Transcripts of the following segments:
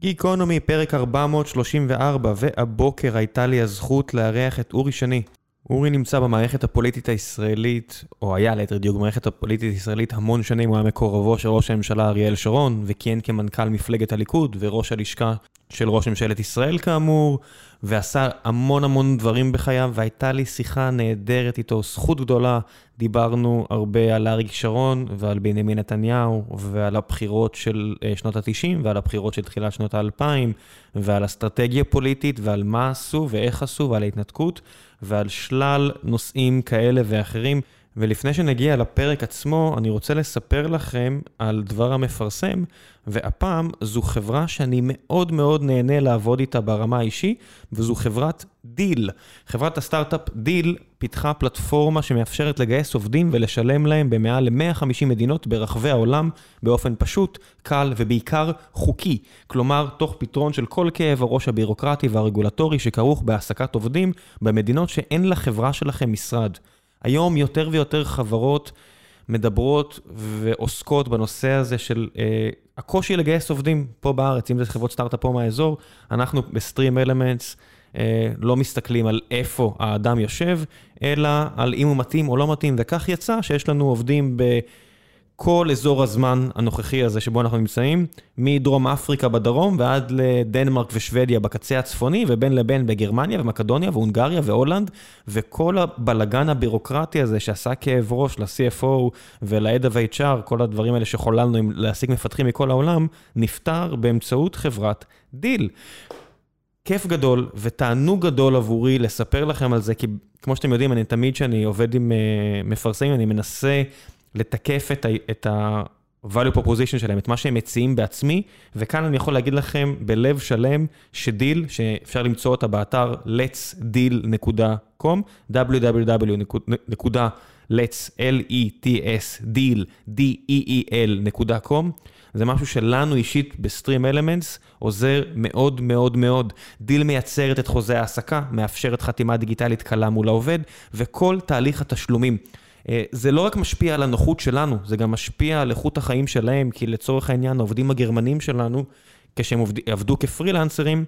גיקונומי, פרק 434, והבוקר הייתה לי הזכות לארח את אורי שני. אורי נמצא במערכת הפוליטית הישראלית, או היה ליתר דיוק במערכת הפוליטית הישראלית המון שנים, הוא היה מקורבו של ראש הממשלה אריאל שרון, וכיהן כמנכ"ל מפלגת הליכוד וראש הלשכה של ראש ממשלת ישראל כאמור, ועשה המון המון דברים בחייו, והייתה לי שיחה נהדרת איתו, זכות גדולה. דיברנו הרבה על אריק שרון ועל בנימין נתניהו, ועל הבחירות של שנות ה-90 ועל הבחירות של תחילת שנות ה-2000, ועל אסטרטגיה פוליטית ועל מה עשו ואיך עשו ועל ההתנתקות, ועל שלל נושאים כאלה ואחרים. ולפני שנגיע לפרק עצמו, אני רוצה לספר לכם על דבר המפרסם, והפעם זו חברה שאני מאוד מאוד נהנה לעבוד איתה ברמה האישי, וזו חברת Deel. חברת הסטארט-אפ Deel פיתחה פלטפורמה שמאפשרת לגייס עובדים ולשלם להם במעל ל-150 מדינות ברחבי העולם באופן פשוט, קל ובעיקר חוקי. כלומר, תוך פתרון של כל כאב הראש הבירוקרטי והרגולטורי שכרוך בהעסקת עובדים במדינות שאין לחברה שלכם משרד. היום יותר ויותר חברות מדברות ועוסקות בנושא הזה של אה, הקושי לגייס עובדים פה בארץ, אם זה חברות סטארט-אפ פה מהאזור, אנחנו בסטרים אלמנטס אה, לא מסתכלים על איפה האדם יושב, אלא על אם הוא מתאים או לא מתאים, וכך יצא שיש לנו עובדים ב... כל אזור הזמן הנוכחי הזה שבו אנחנו נמצאים, מדרום אפריקה בדרום ועד לדנמרק ושוודיה בקצה הצפוני, ובין לבין בגרמניה ומקדוניה והונגריה והולנד, וכל הבלגן הבירוקרטי הזה שעשה כאב ראש ל-CFO ול-Head of HR, כל הדברים האלה שחוללנו עם להשיג מפתחים מכל העולם, נפתר באמצעות חברת דיל. כיף גדול ותענוג גדול עבורי לספר לכם על זה, כי כמו שאתם יודעים, אני תמיד כשאני עובד עם uh, מפרסמים, אני מנסה... לתקף את ה... את ה-value proposition שלהם, את מה שהם מציעים בעצמי, וכאן אני יכול להגיד לכם בלב שלם שדיל, שאפשר למצוא אותה באתר letsdeal.com, www.lets.deal.com, זה משהו שלנו אישית בסטרים אלמנטס עוזר מאוד מאוד מאוד. Deel מייצרת את חוזה ההעסקה, מאפשרת חתימה דיגיטלית קלה מול העובד, וכל תהליך התשלומים. אה, זה לא רק משפיע על הנוחות שלנו, זה גם משפיע על איכות החיים שלהם, כי לצורך העניין העובדים הגרמנים שלנו, כשהם עבדו כפרילנסרים,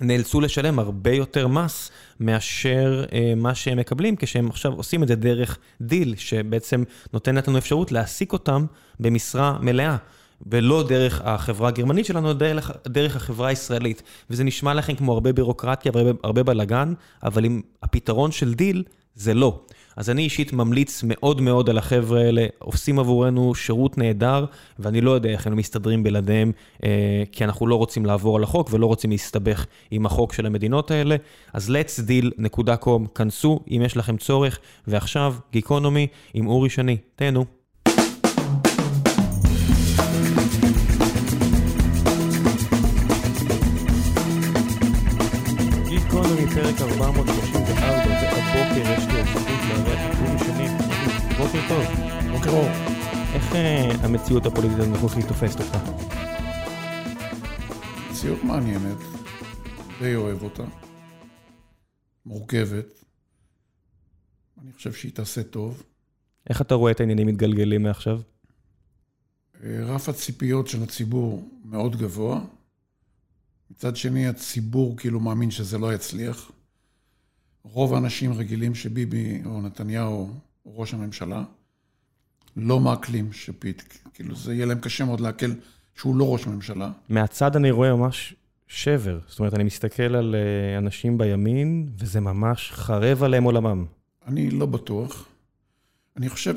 נאלצו לשלם הרבה יותר מס מאשר אה, מה שהם מקבלים כשהם עכשיו עושים את זה דרך Deel, שבעצם נותנת לנו אפשרות להעסיק אותם במשרה מלאה. ולא דרך החברה הגרמנית שלנו, דרך, דרך החברה הישראלית. וזה נשמע לכם כמו הרבה בירוקרטיה והרבה בלאגן, אבל עם הפתרון של דיל, זה לא. אז אני אישית ממליץ מאוד מאוד על החבר'ה האלה, עושים עבורנו שירות נהדר, ואני לא יודע איך הם מסתדרים בלעדיהם, אה, כי אנחנו לא רוצים לעבור על החוק ולא רוצים להסתבך עם החוק של המדינות האלה. אז letsdeal.com, כנסו אם יש לכם צורך, ועכשיו גיקונומי עם אורי שני, תהנו. המציאות הפוליטית הנוכחית תופסת אותך? מציאות מעניינת, די אוהב אותה, מורכבת. אני חושב שהיא תעשה טוב. איך אתה רואה את העניינים מתגלגלים מעכשיו? אה, רף הציפיות של הציבור מאוד גבוה. מצד שני, הציבור כאילו מאמין שזה לא יצליח. רוב האנשים רגילים שביבי או נתניהו או ראש הממשלה לא מעכלים שפיט, כאילו זה יהיה להם קשה מאוד לעכל שהוא לא ראש ממשלה. מהצד אני רואה ממש שבר, זאת אומרת, אני מסתכל על אה, אנשים בימין, וזה ממש חרב עליהם עולמם. אני לא בטוח. אני חושב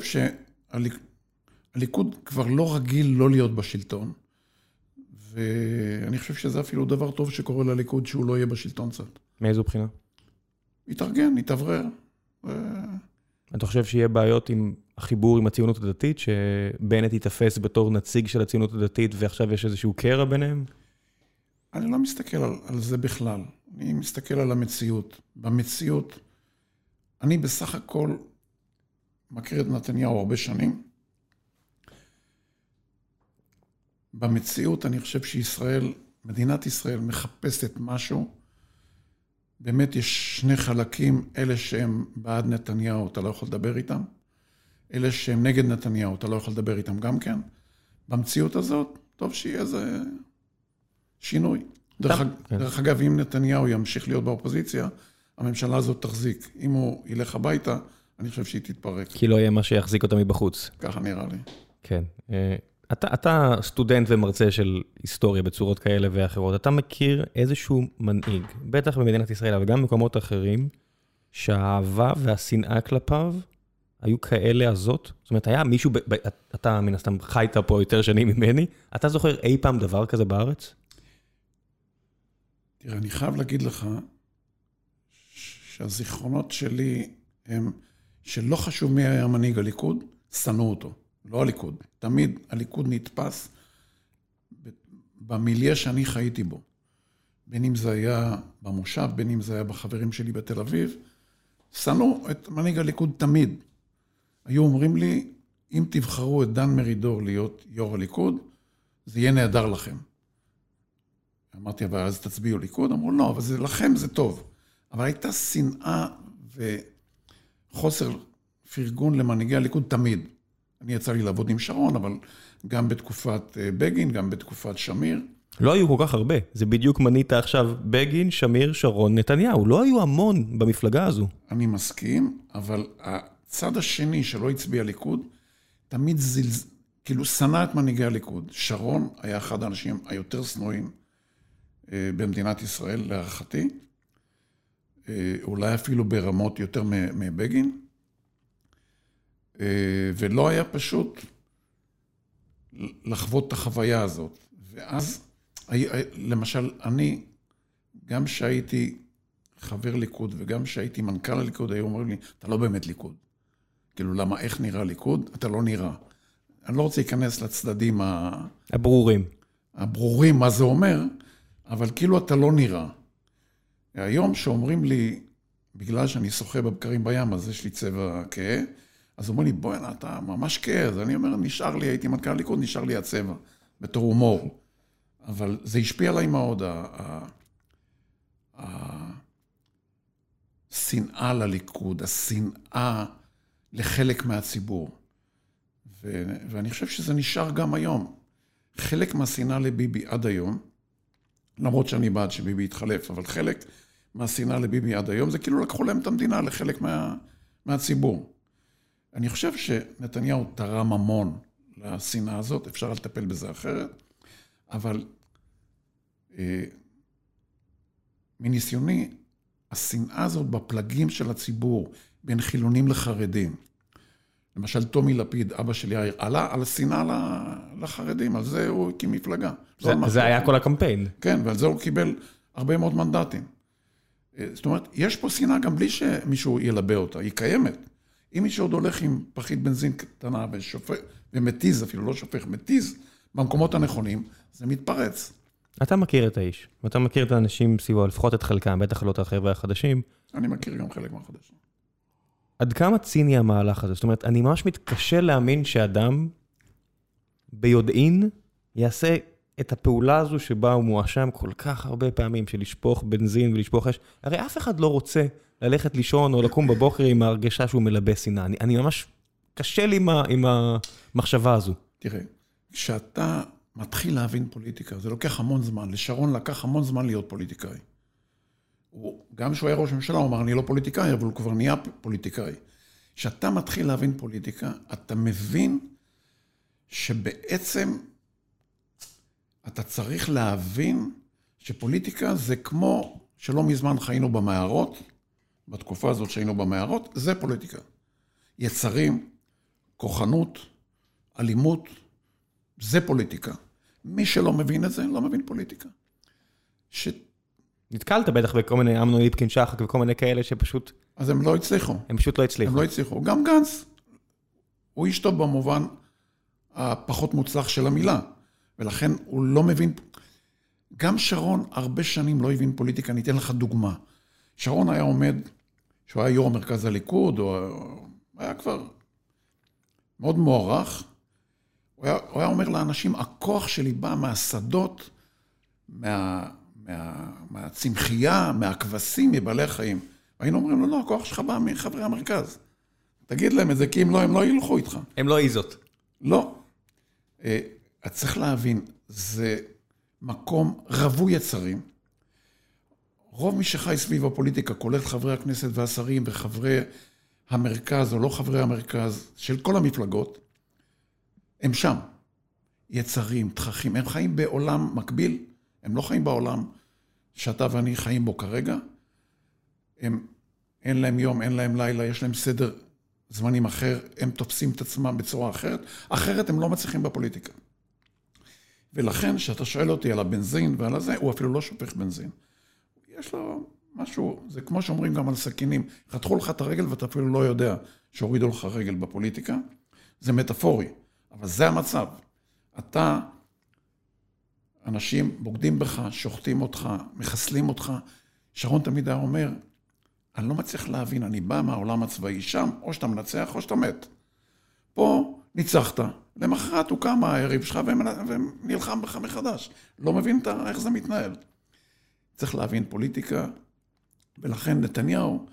שהליכוד כבר לא רגיל לא להיות בשלטון. ואני חושב שזה אפילו דבר טוב שקורה לליכוד, שהוא לא יהיה בשלטון קצת. מאיזו בחינה? יתארגן, יתאוורר. אתה חושב שיהיה בעיות עם החיבור עם הציונות הדתית, שבנט ייתפס בתור נציג של הציונות הדתית ועכשיו יש איזשהו קרע ביניהם? אני לא מסתכל על, על זה בכלל, אני מסתכל על המציאות. במציאות, אני בסך הכל מכיר את נתניהו הרבה שנים. במציאות אני חושב שישראל, מדינת ישראל מחפשת משהו. באמת יש שני חלקים, אלה שהם בעד נתניהו, אתה לא יכול לדבר איתם. אלה שהם נגד נתניהו, אתה לא יכול לדבר איתם גם כן. במציאות הזאת, טוב שיהיה איזה... שינוי. דרך, כן. דרך אגב, אם נתניהו ימשיך להיות באופוזיציה, הממשלה הזאת תחזיק. אם הוא ילך הביתה, אני חושב שהיא תתפרק. כי לא יהיה מה שיחזיק אותה מבחוץ. ככה נראה לי. כן. אה, אתה, אתה סטודנט ומרצה של היסטוריה בצורות כאלה ואחרות. אתה מכיר איזשהו מנהיג, בטח במדינת ישראל, אבל גם במקומות אחרים, שהאהבה והשנאה כלפיו היו כאלה עזות? זאת אומרת, היה מישהו, ב, ב, אתה מן הסתם חיית פה יותר שנים ממני, אתה זוכר אי פעם דבר כזה בארץ? תראה, אני חייב להגיד לך שהזיכרונות שלי הם שלא חשוב מי היה מנהיג הליכוד, שנאו אותו. לא הליכוד. תמיד הליכוד נתפס במיליה שאני חייתי בו. בין אם זה היה במושב, בין אם זה היה בחברים שלי בתל אביב, שנאו את מנהיג הליכוד תמיד. היו אומרים לי, אם תבחרו את דן מרידור להיות יו"ר הליכוד, זה יהיה נהדר לכם. אמרתי, אבל אז תצביעו ליכוד? אמרו, לא, אבל זה, לכם זה טוב. אבל הייתה שנאה וחוסר פרגון למנהיגי הליכוד תמיד. אני יצא לי לעבוד עם שרון, אבל גם בתקופת אה, בגין, גם בתקופת שמיר. לא היו כל כך הרבה. זה בדיוק מנית עכשיו בגין, שמיר, שרון, נתניהו. לא היו המון במפלגה הזו. אני מסכים, אבל הצד השני שלא הצביע ליכוד, תמיד זלז... כאילו שנא את מנהיגי הליכוד. שרון היה אחד האנשים היותר שנואים אה, במדינת ישראל, להערכתי. אה, אולי אפילו ברמות יותר מבגין. אה, ולא היה פשוט לחוות את החוויה הזאת. ואז, למשל, אני, גם שהייתי חבר ליכוד וגם כשהייתי מנכ"ל הליכוד, היו אומרים לי, אתה לא באמת ליכוד. כאילו, למה, איך נראה ליכוד? אתה לא נראה. אני לא רוצה להיכנס לצדדים ה- הברורים. הברורים מה זה אומר, אבל כאילו אתה לא נראה. היום שאומרים לי, בגלל שאני שוחה בבקרים בים, אז יש לי צבע כהה, אז אומרים לי, בוא'נה, אתה ממש כהה. אז אני אומר, נשאר לי, הייתי מנכ"ל הליכוד, נשאר לי הצבע, בתור הומור. אבל זה השפיע עליי מאוד, השנאה לליכוד, השנאה לחלק מהציבור. ו- ואני חושב שזה נשאר גם היום. חלק מהשנאה לביבי עד היום, למרות שאני בעד שביבי יתחלף, אבל חלק מהשנאה לביבי עד היום זה כאילו לקחו להם את המדינה לחלק מה, מהציבור. אני חושב שנתניהו תרם המון לשנאה הזאת, אפשר לטפל בזה אחרת, אבל אה, מניסיוני, השנאה הזאת בפלגים של הציבור, בין חילונים לחרדים, למשל, טומי לפיד, אבא של יאיר, עלה על השנאה לחרדים, על זה הוא הקים מפלגה. לא זה, משהו זה היה. כל הקמפיין. כן, ועל זה הוא קיבל הרבה מאוד מנדטים. אה, זאת אומרת, יש פה שנאה גם בלי שמישהו ילבה אותה, היא קיימת. אם מישהו עוד הולך עם פחית בנזין קטנה ושופך, ומתיז אפילו, לא שופך, מתיז, במקומות הנכונים, זה מתפרץ. אתה מכיר את האיש, ואתה מכיר את האנשים סביבו, לפחות את חלקם, בטח לא את החבר'ה החדשים. אני מכיר גם חלק מהחדשים. עד כמה ציני המהלך הזה? זאת אומרת, אני ממש מתקשה להאמין שאדם ביודעין יעשה את הפעולה הזו שבה הוא מואשם כל כך הרבה פעמים, של לשפוך בנזין ולשפוך אש. הרי אף אחד לא רוצה ללכת לישון או לקום בבוקר עם ההרגשה שהוא מלבה שנאה. אני, אני ממש, קשה לי עם, ה, עם המחשבה הזו. תראה, כשאתה מתחיל להבין פוליטיקה, זה לוקח המון זמן. לשרון לקח המון זמן להיות פוליטיקאי. הוא, גם כשהוא היה ראש ממשלה, הוא אמר, אני לא פוליטיקאי, אבל הוא כבר נהיה פוליטיקאי. כשאתה מתחיל להבין פוליטיקה, אתה מבין שבעצם אתה צריך להבין שפוליטיקה זה כמו שלא מזמן חיינו במערות, בתקופה הזאת שהיינו במערות, זה פוליטיקה. יצרים, כוחנות, אלימות, זה פוליטיקה. מי שלא מבין את זה, לא מבין פוליטיקה. ש... נתקלת בטח בכל מיני אמנון ליפקין שחק וכל מיני כאלה שפשוט, אז הם לא הצליחו. הם פשוט לא הצליחו. הם לא הצליחו. גם גנץ, הוא איש טוב במובן הפחות מוצלח של המילה, ולכן הוא לא מבין... גם שרון הרבה שנים לא הבין פוליטיקה, אני אתן לך דוגמה. שרון היה עומד, שהוא היה יו"ר מרכז הליכוד, או היה כבר מאוד מוערך, הוא היה, הוא היה אומר לאנשים, הכוח שלי בא מהשדות, מה, מה, מהצמחייה, מהכבשים, מבעלי החיים. והיינו אומרים לו, לא, הכוח שלך בא מחברי המרכז. תגיד להם את זה, כי אם לא, הם לא ילכו איתך. הם לא איזות. לא. אה, את צריך להבין, זה מקום רווי יצרים. רוב מי שחי סביב הפוליטיקה, כולל חברי הכנסת והשרים וחברי המרכז או לא חברי המרכז של כל המפלגות, הם שם. יצרים, תככים, הם חיים בעולם מקביל, הם לא חיים בעולם שאתה ואני חיים בו כרגע. הם, אין להם יום, אין להם לילה, יש להם סדר זמנים אחר, הם תופסים את עצמם בצורה אחרת, אחרת הם לא מצליחים בפוליטיקה. ולכן, כשאתה שואל אותי על הבנזין ועל הזה, הוא אפילו לא שופך בנזין. יש לו משהו, זה כמו שאומרים גם על סכינים, חתכו לך את הרגל ואתה אפילו לא יודע שהורידו לך רגל בפוליטיקה. זה מטאפורי, אבל זה המצב. אתה, אנשים בוגדים בך, שוחטים אותך, מחסלים אותך. שרון תמיד היה אומר, אני לא מצליח להבין, אני בא מהעולם הצבאי שם, או שאתה מנצח או שאתה מת. פה ניצחת, למחרת הוא קם הערב שלך ונלחם בך מחדש. לא מבין איך זה מתנהל. צריך להבין פוליטיקה, ולכן נתניהו,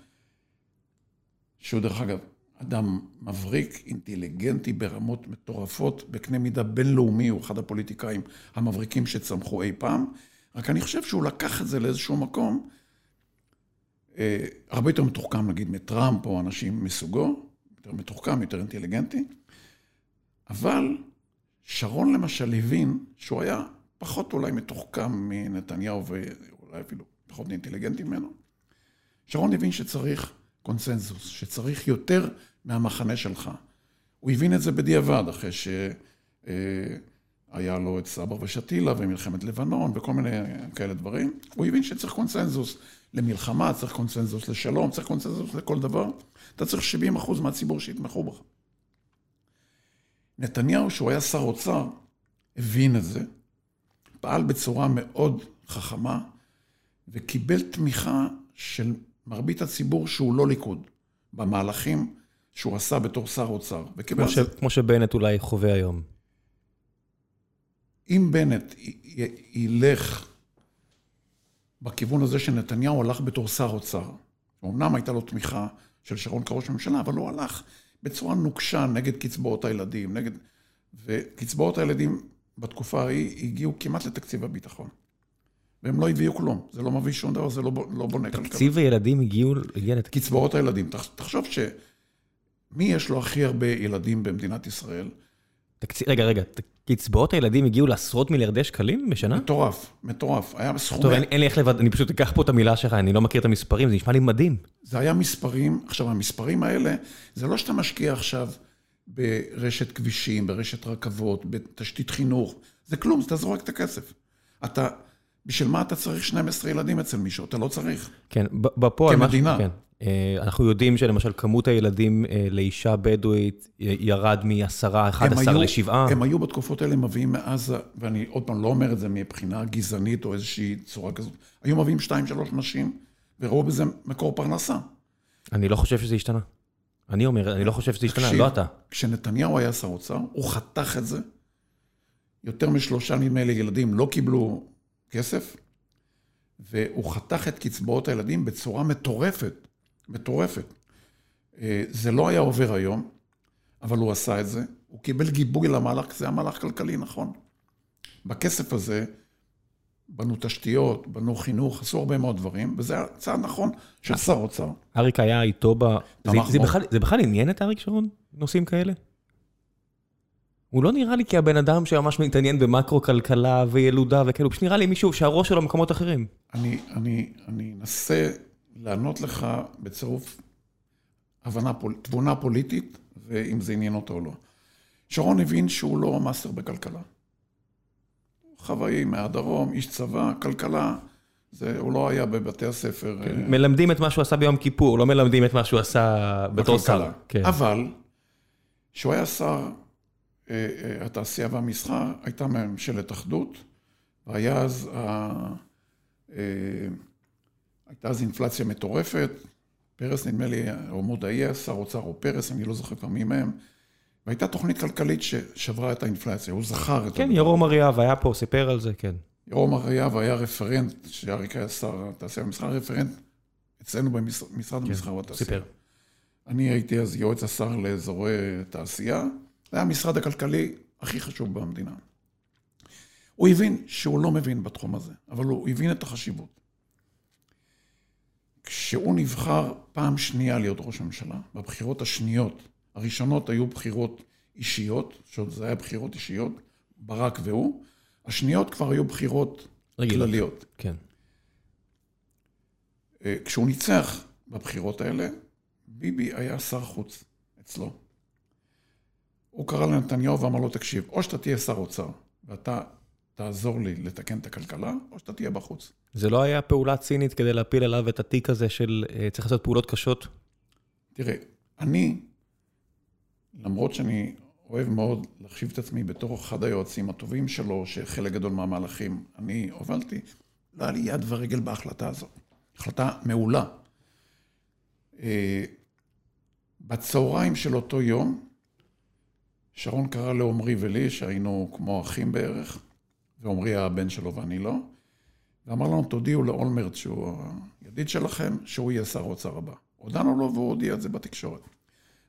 שהוא דרך אגב אדם מבריק, אינטליגנטי ברמות מטורפות, בקנה מידה בינלאומי, הוא אחד הפוליטיקאים המבריקים שצמחו אי פעם, רק אני חושב שהוא לקח את זה לאיזשהו מקום אה, הרבה יותר מתוחכם, נגיד, מטראמפ או אנשים מסוגו, יותר מתוחכם, יותר אינטליגנטי, אבל שרון למשל הבין שהוא היה פחות אולי מתוחכם מנתניהו ואולי אפילו פחות אינטליגנטי ממנו. שרון הבין שצריך קונסנזוס, שצריך יותר מהמחנה שלך. הוא הבין את זה בדיעבד, אחרי שהיה אה, לו את סבא ושתילה ומלחמת לבנון וכל מיני כאלה דברים. הוא הבין שצריך קונסנזוס למלחמה, צריך קונסנזוס לשלום, צריך קונסנזוס לכל דבר. אתה צריך 70 אחוז מהציבור שיתמכו בך. נתניהו, שהוא היה שר אוצר, הבין את זה, פעל בצורה מאוד חכמה וקיבל תמיכה של מרבית הציבור שהוא לא ליכוד, במהלכים שהוא עשה בתור שר אוצר. כמו, ש... כמו שבנט אולי חווה היום. אם בנט ילך בכיוון הזה שנתניהו הלך בתור שר אוצר, אמנם הייתה לו תמיכה של שרון כראש ממשלה, אבל הוא הלך בצורה נוקשה נגד קצבאות הילדים, נגד... וקצבאות הילדים בתקופה ההיא הגיעו כמעט לתקציב הביטחון. והם לא הביאו כלום, זה לא מביא שום דבר, זה לא, לא בונה כלכלה. תקציב הילדים הגיעו, הגיע. קצבאות הילדים, תחשוב ש... מי יש לו הכי הרבה ילדים במדינת ישראל? תקציב, רגע, רגע, קצבאות הילדים הגיעו לעשרות מיליארדי שקלים בשנה? מטורף, מטורף. היה סכומי... טוב, אין, אין לי איך לבד, אני פשוט אקח פה את המילה שלך, אני לא מכיר את המספרים, זה נשמע לי מדהים. זה היה מספרים, עכשיו המספרים האלה, זה לא שאתה משקיע עכשיו ברשת כבישים, ברשת רכבות, בתשתית חינוך, זה כלום, אתה זורק את הכסף. אתה, בשביל מה אתה צריך 12 ילדים אצל מישהו? אתה לא צריך. כן, בפועל... כמדינה. כן. אה, אנחנו יודעים שלמשל כמות הילדים אה, לאישה בדואית ירד מ-10, 11 ל-7. הם היו בתקופות האלה מביאים מעזה, ואני עוד פעם לא אומר את זה מבחינה גזענית או איזושהי צורה כזאת, היו מביאים 2-3 נשים, וראו בזה מקור פרנסה. אני לא חושב שזה השתנה. אני אומר, אני לא חושב שזה השתנה, לא אתה. כשנתניהו היה שר אוצר, הוא חתך את זה. יותר משלושה, נדמה לי, ילדים לא קיבלו כסף, והוא חתך את קצבאות הילדים בצורה מטורפת. מטורפת. אה, זה לא היה עובר היום, אבל הוא עשה את זה. הוא קיבל גיבוי למהלך, זה היה מהלך כלכלי נכון. בכסף הזה בנו תשתיות, בנו חינוך, עשו הרבה מאוד דברים, וזה היה צעד נכון של שר אוצר. אריק היה איתו ב... זה, זה, בכלל, זה בכלל עניין את אריק שרון, נושאים כאלה? הוא לא נראה לי כהבן אדם שממש מתעניין במקרו-כלכלה וילודה וכאלה, הוא פשוט נראה לי מישהו שהראש שלו במקומות אחרים. אני, אני, אני אנסה לענות לך בצירוף הבנה, תבונה פוליטית, ואם זה עניין אותו או לא. שרון הבין שהוא לא מאסטר בכלכלה. חוואי מהדרום, איש צבא, כלכלה, זה, הוא לא היה בבתי הספר. כן, אה... מלמדים את מה שהוא עשה ביום כיפור, לא מלמדים את מה שהוא עשה בתור שר. כן. אבל, כשהוא היה שר התעשייה והמסחר, הייתה ממשלת אחדות, והיה אז ה... אה, הייתה אז אינפלציה מטורפת, פרס נדמה לי, או מודעי, שר אוצר או פרס, אני לא זוכר כבר מי מהם, והייתה תוכנית כלכלית ששברה את האינפלציה, הוא זכר את זה. כן, ירום אריאב היה פה, סיפר על זה, כן. ירום אריאב היה רפרנט, שאריק היה שר התעשייה והמסחר, רפרנט אצלנו במשרד כן, המסחר והתעשייה. סיפר. אני הייתי אז יועץ השר לאזורי תעשייה, זה היה המשרד הכלכלי הכי חשוב במדינה. הוא הבין שהוא לא מבין בתחום הזה, אבל הוא הבין את החשיבות. כשהוא נבחר פעם שנייה להיות ראש ממשלה, בבחירות השניות, הראשונות היו בחירות אישיות, שעוד זה היה בחירות אישיות, ברק והוא, השניות כבר היו בחירות רגילות. כלליות. כן. אה, כשהוא ניצח בבחירות האלה, ביבי היה שר חוץ אצלו. הוא קרא לנתניהו ואמר לו, תקשיב, או שאתה תהיה שר אוצר, ואתה תעזור לי לתקן את הכלכלה, או שאתה תהיה בחוץ. זה לא היה פעולה צינית כדי להפיל עליו את התיק הזה של אה, צריך לעשות פעולות קשות? תראה, אני, למרות שאני אוהב מאוד להחשיב את עצמי בתור אחד היועצים הטובים שלו, שחלק גדול מהמהלכים אני הובלתי, לא היה לי יד ורגל בהחלטה הזאת. החלטה מעולה. אה, בצהריים של אותו יום, שרון קרא לעומרי ולי, שהיינו כמו אחים בערך, ועומרי הבן שלו ואני לא, ואמר לנו, תודיעו לאולמרט שהוא הידיד שלכם, שהוא יהיה שר האוצר הבא. הודענו לו והוא הודיע את זה בתקשורת.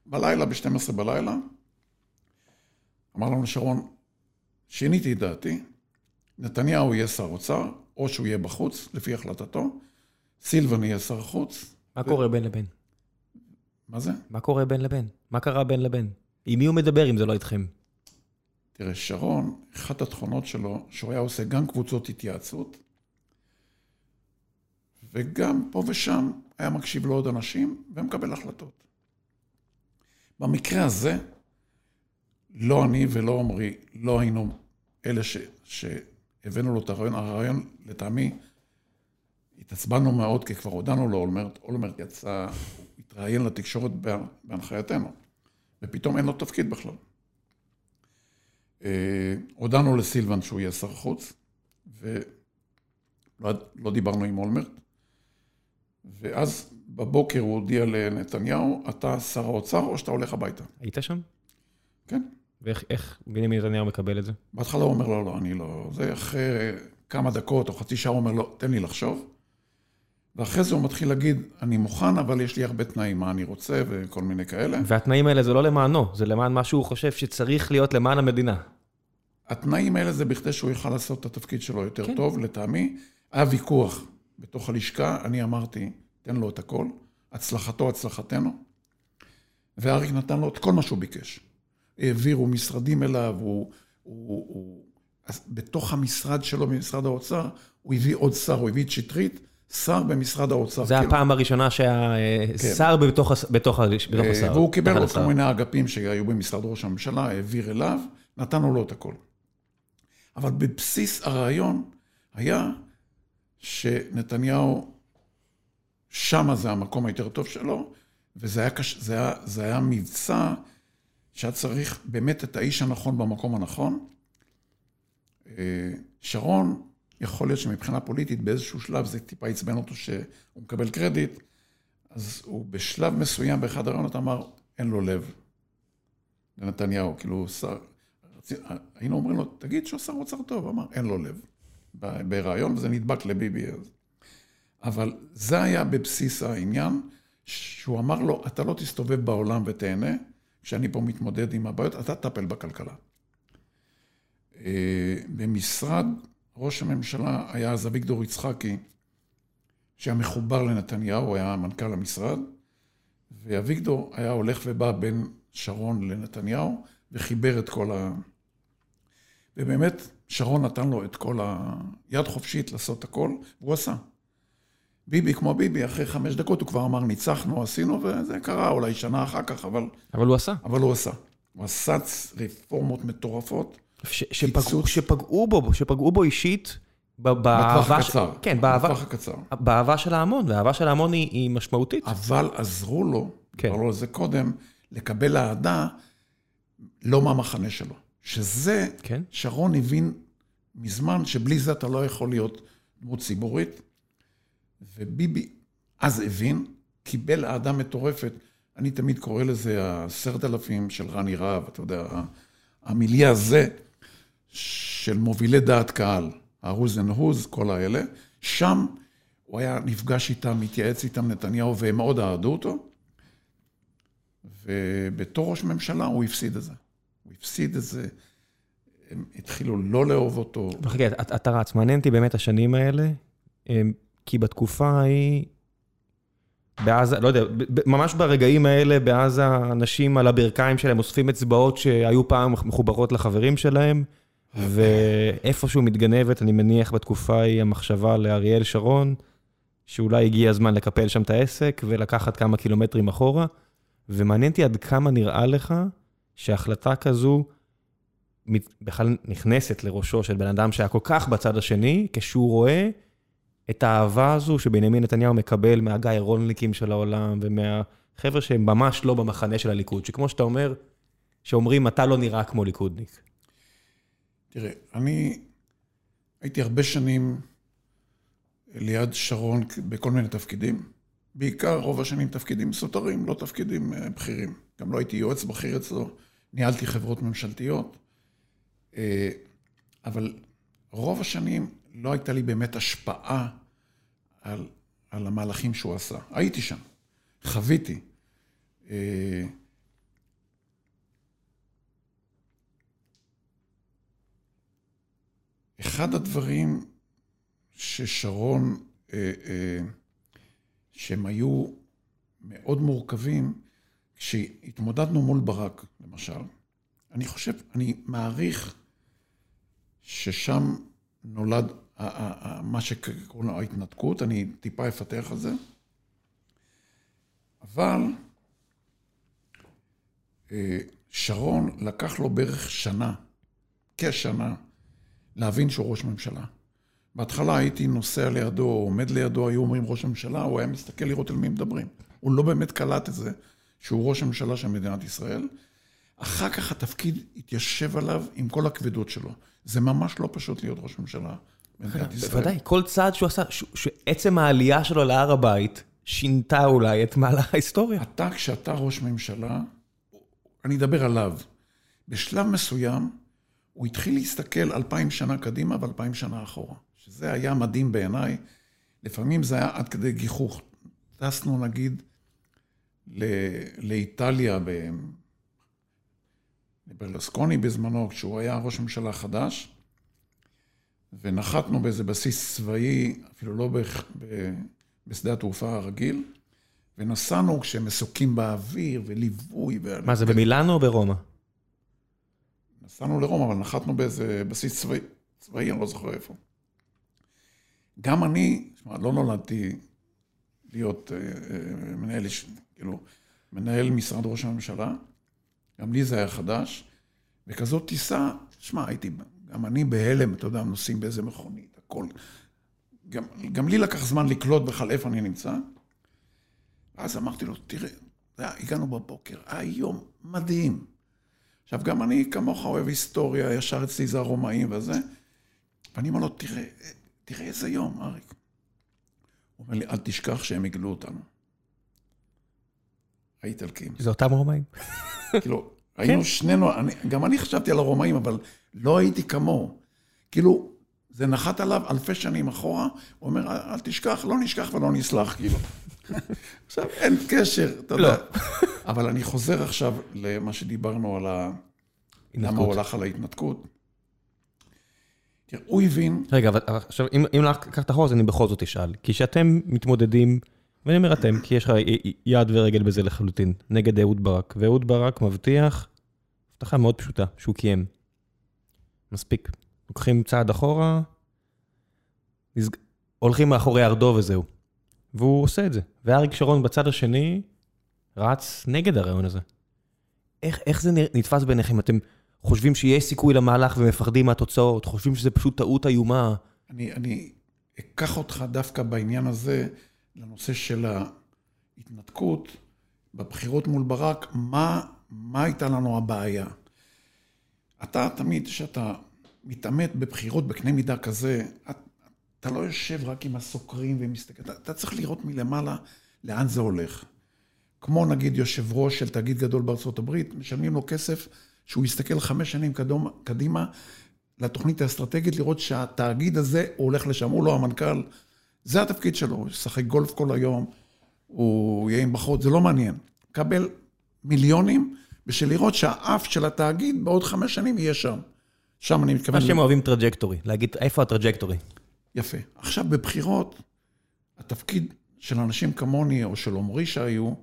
בלילה, ב-12 בלילה, אמר לנו שרון, שיניתי את דעתי, נתניהו יהיה שר אוצר, או שהוא יהיה בחוץ, לפי החלטתו, סילבן יהיה שר חוץ. מה ו... קורה בין לבין? מה זה? מה קורה בין לבין? מה קרה בין לבין? עם מי הוא מדבר אם זה לא איתכם? תראה, שרון, אחת התכונות שלו, שהוא היה עושה גם קבוצות התייעצות, וגם פה ושם היה מקשיב לעוד אנשים ומקבל החלטות. במקרה הזה, לא אני ולא עמרי, לא היינו אלה ש, שהבאנו לו את הרעיון. הרעיון, לטעמי, התעצבנו מאוד, כי כבר הודענו לאולמרט, אולמרט יצא, התראיין לתקשורת בהנחייתנו, ופתאום אין לו תפקיד בכלל. אה, הודענו לסילבן שהוא יהיה שר חוץ, ולא לא דיברנו עם אולמרט, ואז בבוקר הוא הודיע לנתניהו, אתה שר האוצר או שאתה הולך הביתה. היית שם? כן. ואיך בנימין נתניהו מקבל את זה? בהתחלה הוא אומר לו, לא, אני לא... זה אחרי כמה דקות או חצי שעה הוא אומר לו, תן לי לחשוב. ואחרי זה הוא מתחיל להגיד, אני מוכן, אבל יש לי הרבה תנאים, מה אני רוצה וכל מיני כאלה. והתנאים האלה זה לא למענו, זה למען מה שהוא חושב שצריך להיות למען המדינה. התנאים האלה זה בכדי שהוא יוכל לעשות את התפקיד שלו יותר כן. טוב, לטעמי. היה ויכוח בתוך הלשכה, אני אמרתי, תן לו את הכל, הצלחתו, הצלחתנו. ואריק נתן לו את כל מה שהוא ביקש. העבירו משרדים אליו, הוא, הוא, הוא... בתוך המשרד שלו, במשרד האוצר, הוא הביא עוד שר, הוא הביא את שטרית, שר במשרד האוצר. זה כאילו. הפעם הראשונה שהיה כן. שר בתוך, בתוך, בתוך אה, השר. והוא קיבל עוד כל מיני אגפים שהיו במשרד ראש הממשלה, העביר אליו, נתנו לו את הכל. אבל בבסיס הרעיון היה שנתניהו, שמה זה המקום היותר טוב שלו, וזה היה, קש... זה היה, זה היה מבצע שהיה צריך באמת את האיש הנכון במקום הנכון. אה, שרון, יכול להיות שמבחינה פוליטית באיזשהו שלב זה טיפה עצבן אותו שהוא מקבל קרדיט, אז הוא בשלב מסוים באחד הרעיונות אמר, אין לו לב לנתניהו, כאילו שר, היינו אומרים לו, תגיד שהוא שר אוצר טוב, אמר, אין לו לב. ברעיון, וזה נדבק לביבי. אבל זה היה בבסיס העניין, שהוא אמר לו, אתה לא תסתובב בעולם ותהנה, כשאני פה מתמודד עם הבעיות, אתה תטפל בכלכלה. אה, במשרד ראש הממשלה היה אז אביגדור יצחקי, שהיה מחובר לנתניהו, היה מנכ"ל המשרד, ואביגדור היה הולך ובא בין שרון לנתניהו, וחיבר את כל ה... ובאמת, שרון נתן לו את כל היד חופשית לעשות הכל, והוא עשה. ביבי כמו ביבי, אחרי חמש דקות הוא כבר אמר, ניצחנו, עשינו, וזה קרה אולי שנה אחר כך, אבל... אבל הוא עשה. אבל הוא עשה. הוא עשה רפורמות מטורפות. ש, שפגעו, שפגעו בו, שפגעו בו אישית. בטווח הקצר. כן, בטווח הקצר. באהבה של ההמון, והאהבה של ההמון היא, היא משמעותית. אבל עזרו לו, כן. אמרו לו זה קודם, לקבל אהדה לא מהמחנה שלו. שזה, כן. שרון הבין מזמן שבלי זה אתה לא יכול להיות דמות ציבורית. וביבי אז הבין, קיבל אהדה מטורפת. אני תמיד קורא לזה עשרת אלפים של רני רהב, אתה יודע, המיליה הזה של מובילי דעת קהל, ה-who's and who's, כל האלה, שם הוא היה נפגש איתם, מתייעץ איתם, נתניהו, והם מאוד אהדו אותו. ובתור ראש ממשלה הוא הפסיד את זה. הוא הפסיד את זה. הם התחילו לא לאהוב אותו. חכה, אתה, אתה רץ, מעניין אותי באמת השנים האלה, כי בתקופה ההיא, בעזה, לא יודע, ממש ברגעים האלה בעזה, אנשים על הברכיים שלהם אוספים אצבעות שהיו פעם מחוברות לחברים שלהם, ואיפשהו מתגנבת, אני מניח בתקופה ההיא, המחשבה לאריאל שרון, שאולי הגיע הזמן לקפל שם את העסק ולקחת כמה קילומטרים אחורה, ומעניין אותי עד כמה נראה לך שהחלטה כזו בכלל נכנסת לראשו של בן אדם שהיה כל כך בצד השני, כשהוא רואה את האהבה הזו שבנימין נתניהו מקבל מהגיא רולניקים של העולם ומהחבר'ה שהם ממש לא במחנה של הליכוד, שכמו שאתה אומר, שאומרים, אתה לא נראה כמו ליכודניק. תראה, אני הייתי הרבה שנים ליד שרון בכל מיני תפקידים. בעיקר רוב השנים תפקידים סותרים, לא תפקידים אה, בכירים. גם לא הייתי יועץ בכיר אצלו, ניהלתי חברות ממשלתיות. אה, אבל רוב השנים לא הייתה לי באמת השפעה על, על המהלכים שהוא עשה. הייתי שם, חוויתי. אחד הדברים ששרון, אה, שהם היו מאוד מורכבים, כשהתמודדנו מול ברק, למשל, אני חושב, אני מעריך ששם נולד מה שקוראים לו ההתנתקות, אני טיפה אפתח על זה, אבל אה, שרון לקח לו בערך שנה, כשנה, להבין שהוא ראש ממשלה. בהתחלה הייתי נוסע לידו, עומד לידו, היו אומרים ראש ממשלה, הוא היה מסתכל לראות על מי מדברים. הוא לא באמת קלט את זה שהוא ראש הממשלה של מדינת ישראל. אחר כך התפקיד התיישב עליו עם כל הכבדות שלו. זה ממש לא פשוט להיות ראש ממשלה במדינת ישראל. בוודאי, כל צעד שהוא עשה, שעצם העלייה שלו להר הבית, שינתה אולי את מהלך ההיסטוריה. אתה, כשאתה ראש ממשלה, אני אדבר עליו. בשלב מסוים, הוא התחיל להסתכל אלפיים שנה קדימה ואלפיים שנה אחורה. שזה היה מדהים בעיניי. לפעמים זה היה עד כדי גיחוך. טסנו נגיד לאיטליה ברלסקוני בזמנו, כשהוא היה ראש ממשלה חדש, ונחתנו באיזה בסיס צבאי, אפילו לא בשדה התעופה הרגיל, ונסענו כשהם מסוקים באוויר וליווי. מה, זה במילאנו או ברומא? נסענו לרומא, אבל נחתנו באיזה בסיס צבאי, צבאי, אני לא זוכר איפה. גם אני, שמע, לא נולדתי להיות אה, אה, מנהל, כאילו, מנהל משרד ראש הממשלה, גם לי זה היה חדש, וכזאת טיסה, שמע, הייתי, גם אני בהלם, אתה יודע, נוסעים באיזה מכונית, הכל. גם, גם לי לקח זמן לקלוט בכלל איפה אני נמצא. אז אמרתי לו, תראה, הגענו בבוקר, היה יום מדהים. עכשיו, גם אני כמוך אוהב היסטוריה, ישר אצלי זה הרומאים וזה. ואני אומר לו, תראה, תראה איזה יום, אריק. הוא אומר לי, אל תשכח שהם יגלו אותנו. האיטלקים. זה אותם רומאים. כאילו, היינו כן. שנינו, אני, גם אני חשבתי על הרומאים, אבל לא הייתי כמוהו. כאילו, זה נחת עליו אלפי שנים אחורה, הוא אומר, אל תשכח, לא נשכח ולא נסלח, כאילו. עכשיו, אין קשר, אתה יודע. לא. אבל אני חוזר עכשיו למה שדיברנו על ה... למה הוא הלך על ההתנתקות. תראה, הוא הבין... רגע, אבל עכשיו, אם, לקחת את החור, אז אני בכל זאת אשאל. כי כשאתם מתמודדים ואני אומר אתם, כי יש לך יד ורגל בזה לחלוטין, נגד אהוד ברק. ואהוד ברק מבטיח הבטחה מאוד פשוטה, שהוא קיים. מספיק. לוקחים צעד אחורה. הולכים מאחורי ארדו וזהו. והוא עושה את זה. ואריק שרון בצד השני רץ נגד הרעיון הזה. איך, איך זה נתפס ביניכם? אתם חושבים שיש סיכוי למהלך ומפחדים מהתוצאות? חושבים שזה פשוט טעות איומה? אני, אני אקח אותך דווקא בעניין הזה. לנושא של ההתנתקות, בבחירות מול ברק, מה, מה הייתה לנו הבעיה? אתה תמיד, כשאתה מתעמת בבחירות בקנה מידה כזה, אתה לא יושב רק עם הסוקרים ומסתכל, אתה, אתה צריך לראות מלמעלה לאן זה הולך. כמו נגיד יושב ראש של תאגיד גדול בארצות הברית, משלמים לו כסף שהוא יסתכל חמש שנים קדום, קדימה לתוכנית האסטרטגית, לראות שהתאגיד הזה הוא הולך לשם, הוא לא המנכ"ל, זה התפקיד שלו, הוא ישחק גולף כל היום, הוא יהיה עם בחוץ, זה לא מעניין. קבל מיליונים בשביל לראות שהאף של התאגיד בעוד חמש שנים יהיה שם. שם אני מתכוון... מה שהם אוהבים trajectory, להגיד איפה ה trajectory. יפה. עכשיו, בבחירות, התפקיד של אנשים כמוני או של עמרי שהיו,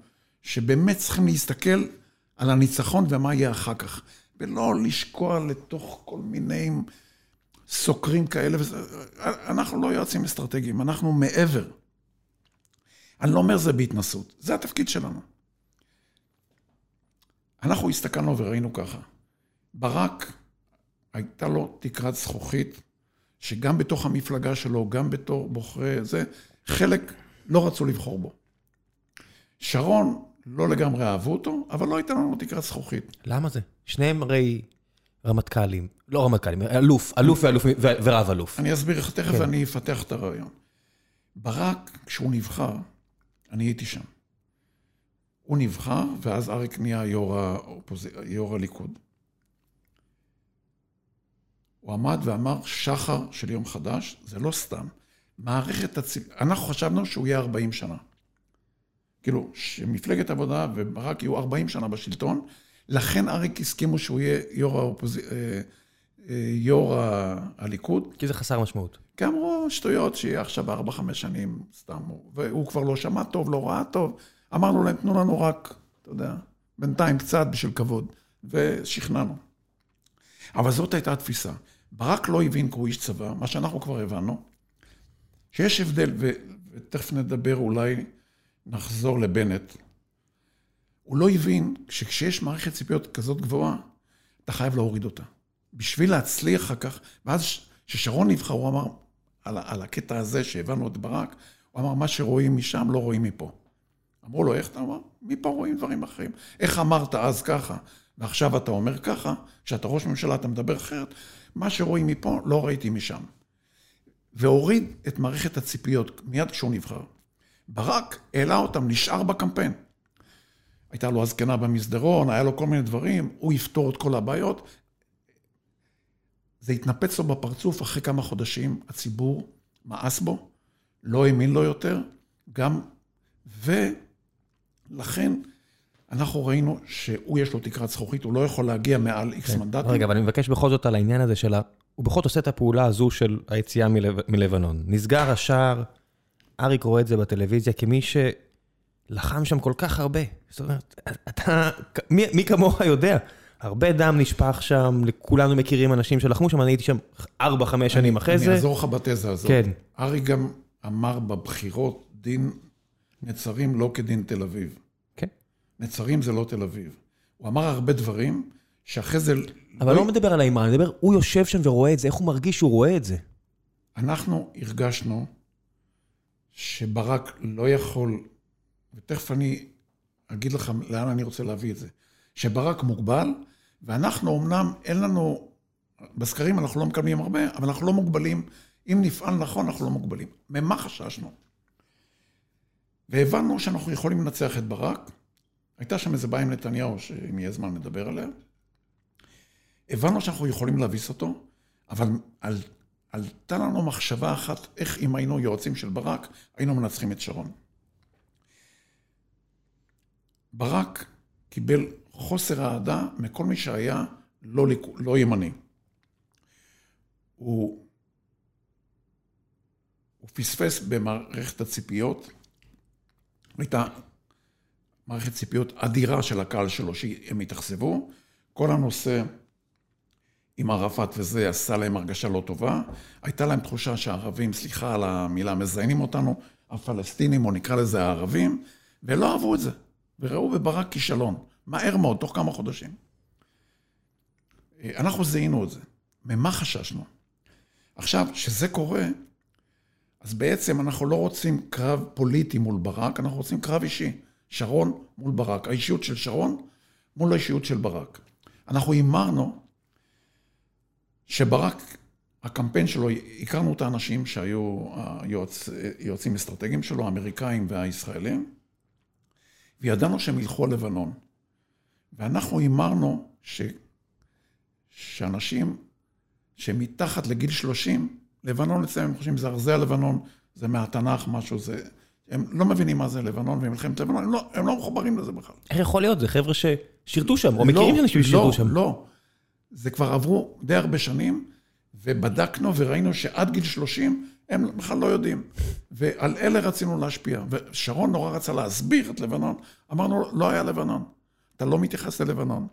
שבאמת צריכים להסתכל על הניצחון ומה יהיה אחר כך, ולא לשקוע לתוך כל מיני סוקרים כאלה. וזה. אנחנו לא יועצים אסטרטגיים, אנחנו מעבר. אני לא אומר זה בהתנשאות, זה התפקיד שלנו. אנחנו הסתכלנו וראינו ככה, ברק, הייתה לו תקרת זכוכית, שגם בתוך המפלגה שלו, גם בתור בוחרי זה, חלק לא רצו לבחור בו. שרון, לא לגמרי אהבו אותו, אבל לא הייתה לנו תקרת זכוכית. למה זה? שניהם הרי רמטכ"לים, לא רמטכ"לים, אלוף, אלוף ואלוף ורב אלוף. אני אסביר לך, תכף כן. אני אפתח את הרעיון. ברק, כשהוא נבחר, אני הייתי שם. הוא נבחר, ואז אריק נהיה יו"ר, האופוז... יו"ר הליכוד. הוא עמד ואמר, שחר של יום חדש, זה לא סתם. מערכת הציב... אנחנו חשבנו שהוא יהיה 40 שנה. כאילו, שמפלגת עבודה וברק יהיו 40 שנה בשלטון, לכן אריק הסכימו שהוא יהיה יו"ר האופוז... אה, אה, יו"ר הליכוד. כי זה חסר משמעות. כי אמרו שטויות שיהיה עכשיו 4-5 שנים סתם, והוא כבר לא שמע טוב, לא ראה טוב. אמרנו להם, תנו לנו רק, אתה יודע, בינתיים קצת בשביל כבוד, ושכנענו. אבל זאת הייתה התפיסה. ברק לא הבין כי הוא איש צבא, מה שאנחנו כבר הבנו, שיש הבדל, ו... ותכף נדבר, אולי נחזור לבנט. הוא לא הבין שכשיש מערכת ציפיות כזאת גבוהה, אתה חייב להוריד אותה. בשביל להצליח אחר כך, ואז כששרון נבחר, הוא אמר, על, על הקטע הזה שהבנו את ברק, הוא אמר, מה שרואים משם לא רואים מפה. אמרו לו, איך אתה אמר? מפה רואים דברים אחרים. איך אמרת אז ככה, ועכשיו אתה אומר ככה, כשאתה ראש ממשלה אתה מדבר אחרת, מה שרואים מפה לא ראיתי משם. והוריד את מערכת הציפיות מיד כשהוא נבחר. ברק העלה אותם, נשאר בקמפיין. הייתה לו הזקנה במסדרון, היה לו כל מיני דברים, הוא יפתור את כל הבעיות. זה התנפץ לו בפרצוף אחרי כמה חודשים, הציבור מאס בו, לא האמין לו יותר, גם, ולכן אנחנו ראינו שהוא יש לו תקרת זכוכית, הוא לא יכול להגיע מעל איקס כן. מנדטים. רגע, אבל אני מבקש בכל זאת על העניין הזה של ה... הוא בכל זאת עושה את הפעולה הזו של היציאה מלב... מלבנון. נסגר השער, אריק רואה את זה בטלוויזיה כמי שלחם שם כל כך הרבה. זאת אומרת, אתה... מי, מי כמוך יודע? הרבה דם נשפך שם, כולנו מכירים אנשים שלחמו שם, אני הייתי שם 4-5 שנים אחרי אני זה. אני אעזור לך בתזה הזאת. כן. אריק גם אמר בבחירות, דין נצרים לא כדין תל אביב. נצרים זה לא תל אביב. הוא אמר הרבה דברים שאחרי זה... אבל לא, לא מדבר על האימה, אני מדבר, הוא יושב שם ורואה את זה, איך הוא מרגיש שהוא רואה את זה? אנחנו הרגשנו שברק לא יכול, ותכף אני אגיד לך לאן אני רוצה להביא את זה, שברק מוגבל, ואנחנו אמנם, אין לנו, בסקרים אנחנו לא מקבלים הרבה, אבל אנחנו לא מוגבלים. אם נפעל נכון, אנחנו לא מוגבלים. ממה חששנו? והבנו שאנחנו יכולים לנצח את ברק. הייתה שם איזה בעיה עם נתניהו, שאם יהיה זמן נדבר עליה. הבנו שאנחנו יכולים להביס אותו, אבל על, עלתה לנו מחשבה אחת, איך אם היינו יועצים של ברק, היינו מנצחים את שרון. ברק קיבל חוסר אהדה מכל מי שהיה לא, לא ימני. הוא, הוא פספס במערכת הציפיות, הייתה מערכת ציפיות אדירה של הקהל שלו, שהם התאכזבו. כל הנושא עם ערפאת וזה עשה להם הרגשה לא טובה. הייתה להם תחושה שהערבים, סליחה על המילה, מזיינים אותנו, הפלסטינים, או נקרא לזה הערבים, ולא אהבו את זה. וראו בברק כישלון, מהר מאוד, תוך כמה חודשים. אנחנו זיהינו את זה. ממה חששנו? עכשיו, כשזה קורה, אז בעצם אנחנו לא רוצים קרב פוליטי מול ברק, אנחנו רוצים קרב אישי. שרון מול ברק. האישיות של שרון מול האישיות של ברק. אנחנו הימרנו שברק, הקמפיין שלו, הכרנו את האנשים שהיו היועצים אסטרטגיים שלו, האמריקאים והישראלים, וידענו שהם ילכו על לבנון. ואנחנו הימרנו ש... שאנשים שמתחת לגיל 30, לבנון אצלם הם חושבים, זה ארזי הלבנון, זה מהתנ"ך, משהו, זה... הם לא מבינים מה זה לבנון ומלחמת לבנון, הם לא, הם לא מחוברים לזה בכלל. איך יכול להיות? זה חבר'ה ששירתו שם, או לא, מכירים אנשים ששירתו לא, שם. לא, זה כבר עברו די הרבה שנים, ובדקנו וראינו שעד גיל 30 הם בכלל לא יודעים. ועל אלה רצינו להשפיע. ושרון נורא רצה להסביר את לבנון, אמרנו, לא היה לבנון. אתה לא מתייחס ללבנון.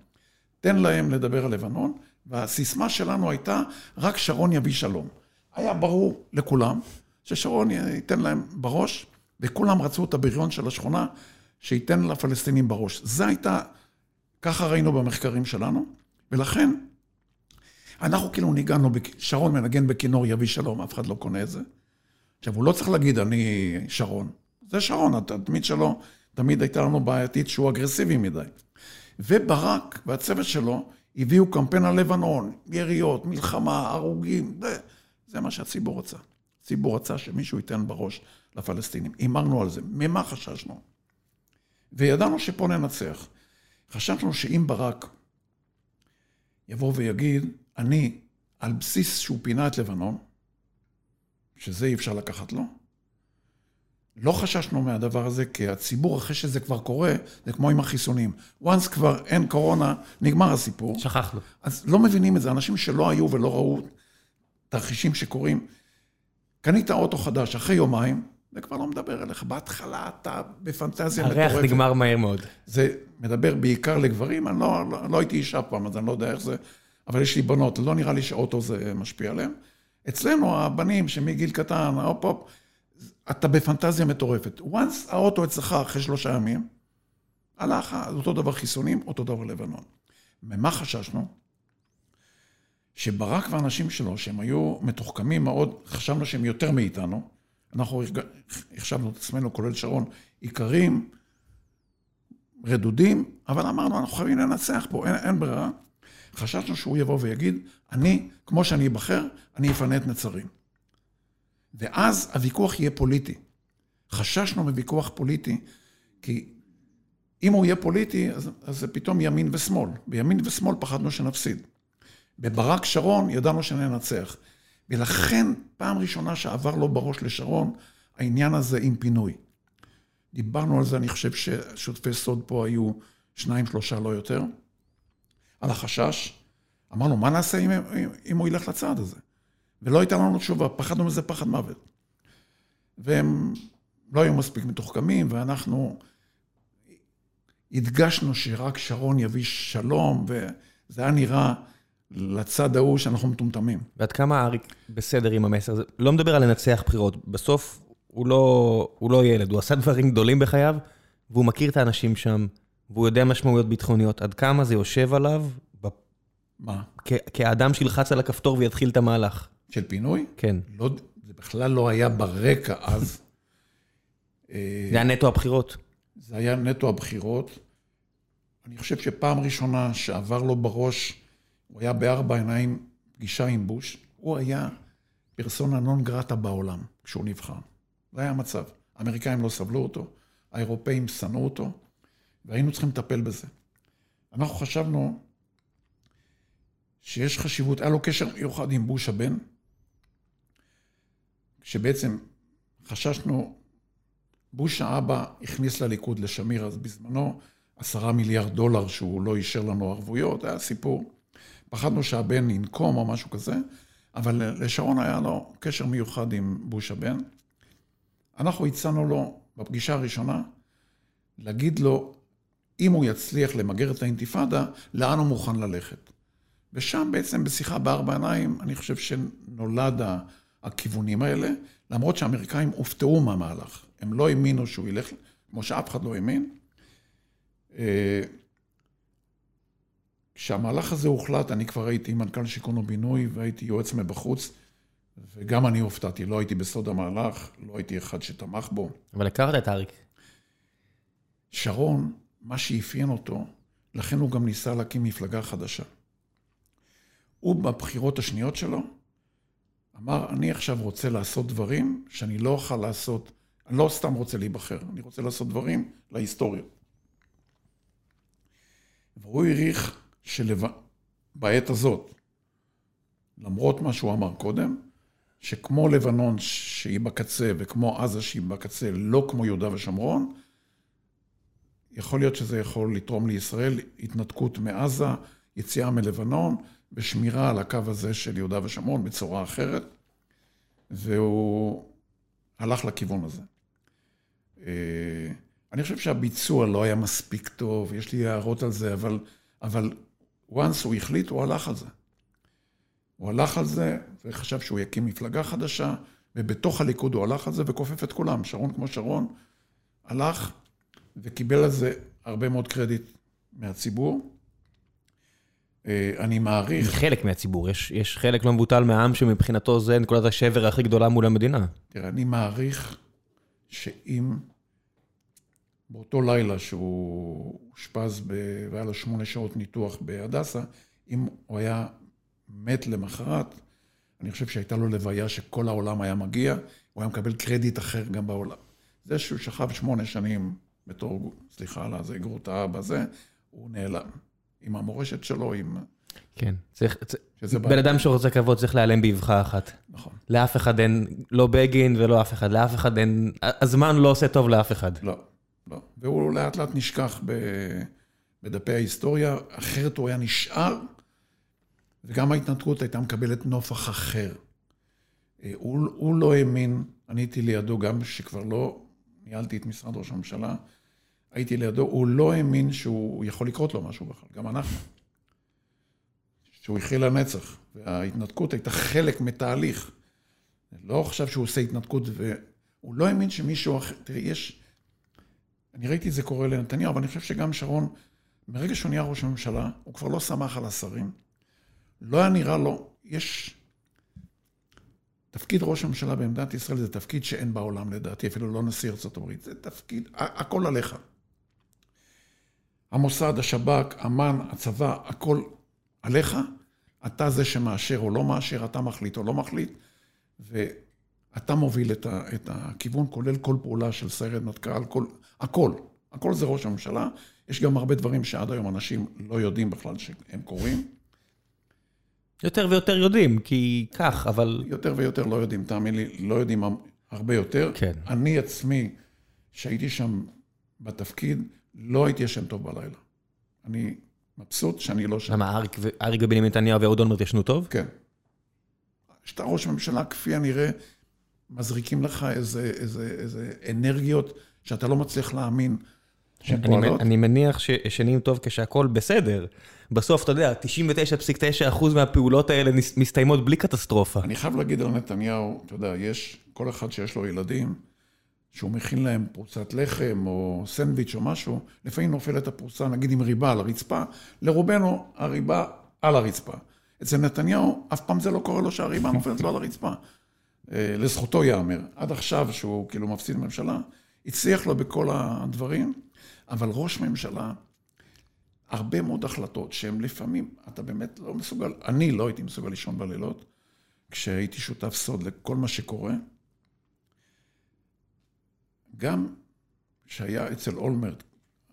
תן להם לדבר על לבנון, והסיסמה שלנו הייתה, רק שרון יביא שלום. היה ברור לכולם ששרון ייתן להם בראש, וכולם רצו את הבריון של השכונה, שייתן לפלסטינים בראש. זה הייתה, ככה ראינו במחקרים שלנו, ולכן אנחנו כאילו ניגענו, שרון מנגן בכינור יביא שלום, אף אחד לא קונה את זה. עכשיו, הוא לא צריך להגיד, אני שרון. זה שרון, התדמית שלו תמיד הייתה לנו בעייתית שהוא אגרסיבי מדי. וברק והצוות שלו הביאו קמפיין על לבנון, יריות, מלחמה, הרוגים, זה, זה מה שהציבור רצה. הציבור רצה שמישהו ייתן בראש לפלסטינים. הימרנו על זה. ממה חששנו? וידענו שפה ננצח. חשבנו שאם ברק יבוא ויגיד, אני, על בסיס שהוא פינה את לבנון, שזה אי אפשר לקחת לו, לא חששנו מהדבר הזה, כי הציבור, אחרי שזה כבר קורה, זה כמו עם החיסונים. once כבר אין קורונה, נגמר הסיפור. שכחנו. אז לא מבינים את זה. אנשים שלא היו ולא ראו תרחישים שקורים, קנית אוטו חדש אחרי יומיים, זה כבר לא מדבר אליך. בהתחלה אתה בפנטזיה מטורפת. הריח נגמר מהר מאוד. זה מדבר בעיקר לגברים, אני לא, לא, לא הייתי אישה פעם, אז אני לא יודע איך זה, אבל יש לי בנות, לא נראה לי שאוטו זה משפיע עליהן. אצלנו, הבנים שמגיל קטן, הופ הופ, אתה בפנטזיה מטורפת. once האוטו אצלך אחרי שלושה ימים, הלך, אותו דבר חיסונים, אותו דבר לבנון. ממה חששנו? שברק והאנשים שלו, שהם היו מתוחכמים מאוד, חשבנו שהם יותר מאיתנו, אנחנו החשבנו את עצמנו, כולל שרון, איכרים, רדודים, אבל אמרנו, אנחנו חייבים לנצח פה, אין, אין ברירה. חששנו שהוא יבוא ויגיד, אני, כמו שאני אבחר, אני אפנה את נצרים. ואז הוויכוח יהיה פוליטי. חששנו מוויכוח פוליטי, כי אם הוא יהיה פוליטי, אז, אז זה פתאום ימין ושמאל. בימין ושמאל פחדנו שנפסיד. בברק שרון ידענו שננצח. ולכן, פעם ראשונה שעבר לו בראש לשרון, העניין הזה עם פינוי. דיברנו על זה, אני חושב ששותפי סוד פה היו שניים, שלושה, לא יותר. על החשש. אמרנו, מה נעשה אם, אם, אם הוא ילך לצעד הזה? ולא הייתה לנו תשובה, פחדנו מזה פחד מוות. והם לא היו מספיק מתוחכמים, ואנחנו הדגשנו שרק שרון יביא שלום, וזה היה נראה לצד ההוא שאנחנו מטומטמים. ועד כמה אריק בסדר עם המסר הזה? לא מדבר על לנצח בחירות, בסוף הוא לא, הוא לא ילד, הוא עשה דברים גדולים בחייו, והוא מכיר את האנשים שם, והוא יודע משמעויות ביטחוניות. עד כמה זה יושב עליו? מה? כאדם שילחץ על הכפתור ויתחיל את המהלך. של פינוי? כן. לא, זה בכלל לא היה ברקע אז. זה היה נטו הבחירות. זה היה נטו הבחירות. אני חושב שפעם ראשונה שעבר לו בראש, הוא היה בארבע עיניים, פגישה עם בוש, הוא היה פרסונה נון גרטה בעולם כשהוא נבחר. זה היה המצב. האמריקאים לא סבלו אותו, האירופאים שנאו אותו, והיינו צריכים לטפל בזה. אנחנו חשבנו שיש חשיבות, היה לו קשר מיוחד עם בוש הבן, שבעצם חששנו, בוש האבא הכניס לליכוד לשמיר אז בזמנו עשרה מיליארד דולר שהוא לא אישר לנו ערבויות, היה סיפור. פחדנו שהבן ינקום או משהו כזה, אבל לשרון היה לו קשר מיוחד עם בוש הבן. אנחנו הצענו לו בפגישה הראשונה להגיד לו, אם הוא יצליח למגר את האינתיפאדה, לאן הוא מוכן ללכת. ושם בעצם בשיחה בארבע עיניים, אני חושב שנולד הכיוונים האלה, למרות שהאמריקאים הופתעו מהמהלך. הם לא האמינו שהוא ילך, כמו שאף אחד לא האמין. כשהמהלך הזה הוחלט, אני כבר הייתי מנכ"ל שיכון ובינוי והייתי יועץ מבחוץ, וגם אני הופתעתי, לא הייתי בסוד המהלך, לא הייתי אחד שתמך בו. אבל הכרת את אריק. שרון, מה שאפיין אותו, לכן הוא גם ניסה להקים מפלגה חדשה. הוא בבחירות השניות שלו אמר, אני עכשיו רוצה לעשות דברים שאני לא אוכל לעשות, אני לא סתם רוצה להיבחר, אני רוצה לעשות דברים להיסטוריה. והוא העריך שבעת הזאת, למרות מה שהוא אמר קודם, שכמו לבנון שהיא בקצה וכמו עזה שהיא בקצה, לא כמו יהודה ושומרון, יכול להיות שזה יכול לתרום לישראל התנתקות מעזה, יציאה מלבנון, בשמירה על הקו הזה של יהודה ושומרון בצורה אחרת, והוא הלך לכיוון הזה. אה, אני חושב שהביצוע לא היה מספיק טוב, יש לי הערות על זה, אבל, אבל once הוא החליט, הוא הלך על זה. הוא הלך על זה וחשב שהוא יקים מפלגה חדשה, ובתוך הליכוד הוא הלך על זה וכופף את כולם. שרון כמו שרון, הלך וקיבל על זה הרבה מאוד קרדיט מהציבור. אה, אני מעריך... חלק מהציבור, יש, יש חלק לא מבוטל מהעם שמבחינתו זה נקודת השבר הכי גדולה מול המדינה. תראה, אני מעריך שאם באותו לילה שהוא אושפז והיה לו שמונה שעות ניתוח בהדסה, אם הוא היה מת למחרת, אני חושב שהייתה לו לוויה שכל העולם היה מגיע, הוא היה מקבל קרדיט אחר גם בעולם. זה שהוא שכב שמונה שנים בתור, סליחה על זה, גרוטה בזה, הוא נעלם. עם המורשת שלו, עם... כן, צריך, בן אדם שרוצה כבוד צריך להיעלם באבחה אחת. נכון. לאף אחד אין, לא בגין ולא אף אחד, לאף אחד אין, הזמן לא עושה טוב לאף אחד. לא, לא. והוא לאט לאט נשכח ב, בדפי ההיסטוריה, אחרת הוא היה נשאר, וגם ההתנתקות הייתה מקבלת נופח אחר. אה, הוא, הוא לא האמין, אני הייתי לידו גם שכבר לא ניהלתי את משרד ראש הממשלה, הייתי לידו, הוא לא האמין שהוא יכול לקרות לו משהו בכלל, גם אנחנו. שהוא יחיה לנצח, וההתנתקות הייתה חלק מתהליך. לא חשב שהוא עושה התנתקות, והוא לא האמין שמישהו אחר, תראי, יש... אני ראיתי את זה קורה לנתניהו, אבל אני חושב שגם שרון, מרגע שהוא נהיה ראש הממשלה, הוא כבר לא שמח על השרים. לא היה נראה לו, יש... תפקיד ראש הממשלה במדינת ישראל זה תפקיד שאין בעולם לדעתי, אפילו לא נשיא ארצות הברית, זה תפקיד, הכל עליך. המוסד, השב"כ, אמ"ן, הצבא, הכל עליך. אתה זה שמאשר או לא מאשר, אתה מחליט או לא מחליט, ואתה מוביל את, ה, את הכיוון, כולל כל פעולה של סיירת מטכ"ל, כל, הכל. הכל זה ראש הממשלה. יש גם הרבה דברים שעד היום אנשים לא יודעים בכלל שהם קורים. יותר ויותר יודעים, כי כך, אבל... יותר ויותר לא יודעים, תאמין לי, לא יודעים הרבה יותר. כן. אני עצמי, שהייתי שם בתפקיד, לא הייתי ישן טוב בלילה. אני מבסוט שאני לא שם. למה, אריק ובנימין נתניהו ואהוד אולמרט ישנו טוב? כן. כשאתה ראש ממשלה, כפי הנראה, מזריקים לך איזה, איזה, איזה אנרגיות שאתה לא מצליח להאמין שהן פועלות. אני מניח שישנים טוב כשהכול בסדר. בסוף, אתה יודע, 99.9% מהפעולות האלה מסתיימות בלי קטסטרופה. אני חייב להגיד על נתניהו, אתה יודע, יש, כל אחד שיש לו ילדים, שהוא מכין להם פרוסת לחם או סנדוויץ' או משהו, לפעמים נופלת הפרוסה, נגיד עם ריבה על הרצפה, לרובנו הריבה על הרצפה. אצל נתניהו, אף פעם זה לא קורה לו שהריבה נופלת לו על הרצפה. אה, לזכותו ייאמר. עד עכשיו, שהוא כאילו מפסיד ממשלה, הצליח לו בכל הדברים, אבל ראש ממשלה, הרבה מאוד החלטות שהן לפעמים, אתה באמת לא מסוגל, אני לא הייתי מסוגל לישון בלילות, כשהייתי שותף סוד לכל מה שקורה. גם שהיה אצל אולמרט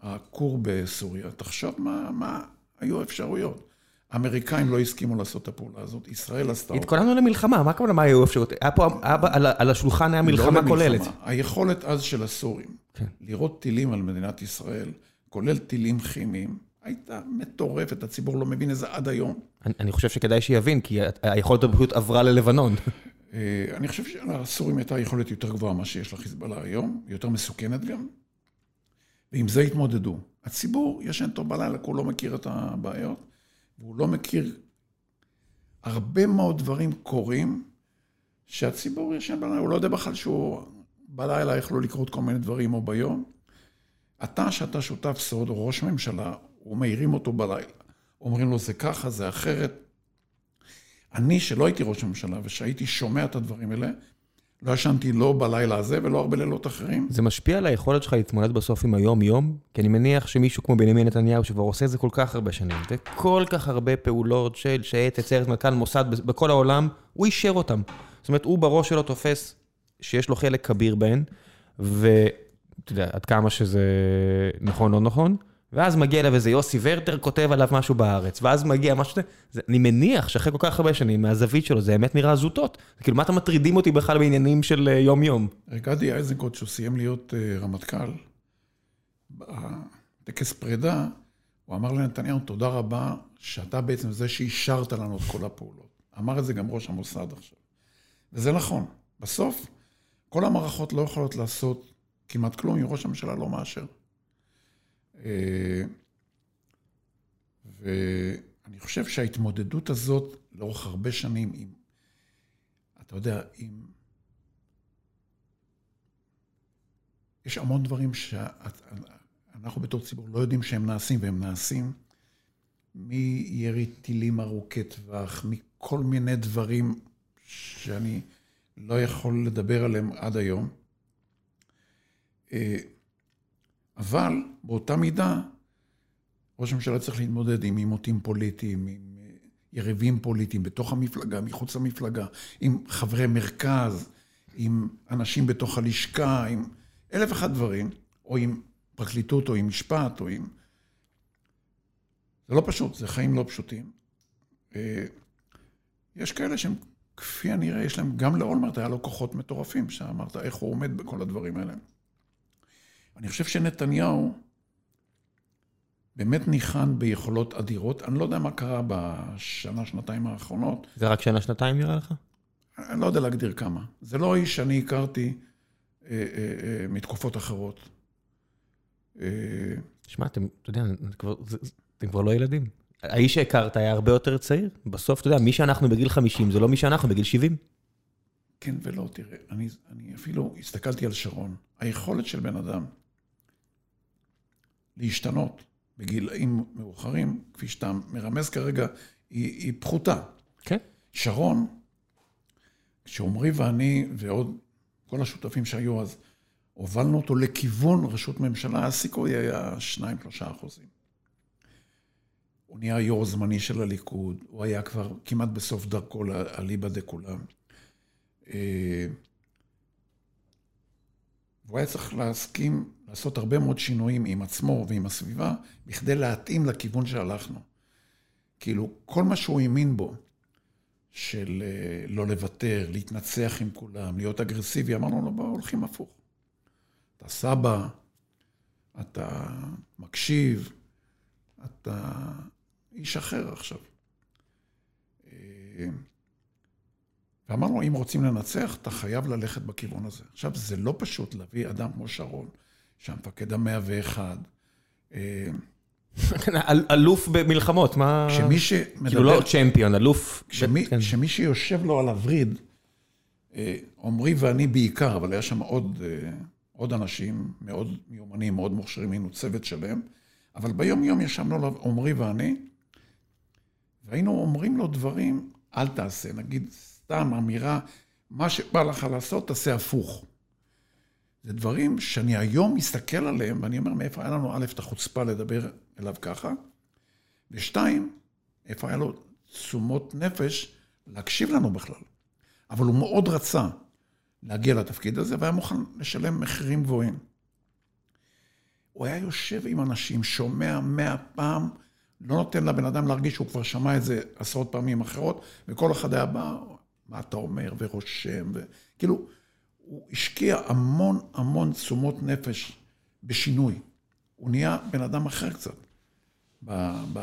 הכור בסוריה, תחשוב מה, מה היו האפשרויות. האמריקאים לא הסכימו לעשות את הפעולה הזאת, ישראל עשתה אותה. התכוננו למלחמה, מה הכוונה מה היו האפשרויות? היה פה, על, השולחן היה מלחמה לא כוללת. היכולת אז של הסורים, כן. לראות טילים על מדינת ישראל, כולל טילים כימיים, הייתה מטורפת, הציבור לא מבין את זה עד היום. אני, אני חושב שכדאי שיבין, כי היכולת פשוט עברה ללבנון. אה, אני חושב שלסורים הייתה יכולת יותר גבוהה ממה שיש לחיזבאללה היום, יותר מסוכנת גם, ועם זה התמודדו. הציבור ישן טוב בלילה, כי הוא לא מכיר את הבעיות, והוא לא מכיר... הרבה מאוד דברים קורים שהציבור ישן בלילה, הוא לא יודע בכלל שהוא... בלילה יכלו לקרות כל מיני דברים או ביום. אתה, שאתה שותף סוד, או ראש ממשלה, ומעירים אותו בלילה. אומרים לו, זה ככה, זה אחרת. אני, שלא הייתי ראש הממשלה ושהייתי שומע את הדברים האלה, לא ישנתי לא בלילה הזה ולא הרבה לילות אחרים. זה משפיע על היכולת שלך להתמודד בסוף עם היום-יום? כי אני מניח שמישהו כמו בנימין נתניהו, שכבר עושה את זה כל כך הרבה שנים, זה כל כך הרבה פעולות של שייט, עצרת, מנכ"ל, מוסד, בכל העולם, הוא אישר אותם. זאת אומרת, הוא בראש שלו תופס שיש לו חלק כביר בהן, ואתה יודע, עד כמה שזה נכון לא נכון, ואז מגיע אליו איזה יוסי ורטר, כותב עליו משהו בארץ, ואז מגיע משהו שזה, אני מניח שאחרי כל כך הרבה שנים, מהזווית שלו, זה באמת נראה זוטות. כאילו, מה אתה מטרידים אותי בכלל בעניינים של אה, יום-יום? גדי איזנקוט, שהוא סיים להיות אה, רמטכ"ל, בטקס פרידה, הוא אמר לנתניהו, תודה רבה שאתה בעצם זה שאישרת לנו את כל הפעולות. אמר את זה גם ראש המוסד עכשיו. וזה נכון. בסוף, כל המערכות לא יכולות לעשות כמעט כלום אם ראש הממשלה לא מאשר. אה, ואני חושב שההתמודדות הזאת לאורך הרבה שנים עם, אתה יודע, עם... יש המון דברים שאנחנו בתור ציבור לא יודעים שהם נעשים, והם נעשים מירי טילים ארוכי טווח, מכל מיני דברים שאני לא יכול לדבר עליהם עד היום. אבל באותה מידה, ראש הממשלה צריך להתמודד עם עימותים פוליטיים, עם אה, יריבים פוליטיים בתוך המפלגה, מחוץ למפלגה, עם חברי מרכז, עם אנשים בתוך הלשכה, עם אלף ואחד דברים, או עם פרקליטות, או עם משפט, או עם... זה לא פשוט, זה חיים לא פשוטים. אה, יש כאלה שהם, כפי הנראה, יש להם, גם לאולמרט היה לו כוחות מטורפים, שאמרת איך הוא עומד בכל הדברים האלה. אני חושב שנתניהו באמת ניחן ביכולות אדירות. אני לא יודע מה קרה בשנה, שנתיים האחרונות. זה רק שנה, שנתיים נראה לך? אני לא יודע להגדיר כמה. זה לא איש שאני הכרתי אה, אה, אה, מתקופות אחרות. אה... שמע, אתם, אתה יודע, אתם כבר לא ילדים. האיש שהכרת היה הרבה יותר צעיר. בסוף, אתה יודע, מי שאנחנו בגיל 50 זה לא מי שאנחנו בגיל 70. כן ולא, תראה, אני, אני אפילו הסתכלתי על שרון. היכולת של בן אדם להשתנות בגילאים מאוחרים, כפי שאתה מרמז כרגע, היא, היא פחותה. כן. שרון, כשעמרי ואני ועוד כל השותפים שהיו אז, הובלנו אותו לכיוון ראשות ממשלה, הסיכוי היה 2-3 אחוזים. הוא נהיה יו"ר זמני של הליכוד, הוא היה כבר כמעט בסוף דרכו אליבא דכולם. אה, והוא היה צריך להסכים לעשות הרבה מאוד שינויים עם עצמו ועם הסביבה, בכדי להתאים לכיוון שהלכנו. כאילו, כל מה שהוא האמין בו, של אה, לא לוותר, להתנצח עם כולם, להיות אגרסיבי, אמרנו לו, בוא, הולכים הפוך. אתה סבא, אתה מקשיב, אתה איש אחר עכשיו. אה, ואמרנו, אם רוצים לנצח, אתה חייב ללכת בכיוון הזה. עכשיו, זה לא פשוט להביא אדם כמו שרון, שהמפקד המאה ואחד. אה, אלוף במלחמות, מה... כשמי שמדבר... כאילו לא צ'מפיון, אלוף... כשמי, כן. כשמי שיושב לו על הווריד, אה, עמרי ואני בעיקר, אבל היה שם עוד, אה, עוד אנשים מאוד מיומנים, מאוד מוכשרים, היינו צוות שלם, אבל ביום-יום ישבנו עליו עמרי ואני, והיינו אומרים לו דברים, אל תעשה, נגיד סתם אמירה, מה שבא לך לעשות, תעשה הפוך. זה דברים שאני היום מסתכל עליהם, ואני אומר, מאיפה היה לנו, א', את החוצפה לדבר אליו ככה, ושתיים, איפה היה לו תשומות נפש להקשיב לנו בכלל. אבל הוא מאוד רצה להגיע לתפקיד הזה, והיה מוכן לשלם מחירים גבוהים. הוא היה יושב עם אנשים, שומע מאה פעם, לא נותן לבן אדם להרגיש שהוא כבר שמע את זה עשרות פעמים אחרות, וכל אחד היה בא, מה אתה אומר, ורושם, וכאילו, הוא השקיע המון המון תשומות נפש בשינוי. הוא נהיה בן אדם אחר קצת. ב... ב...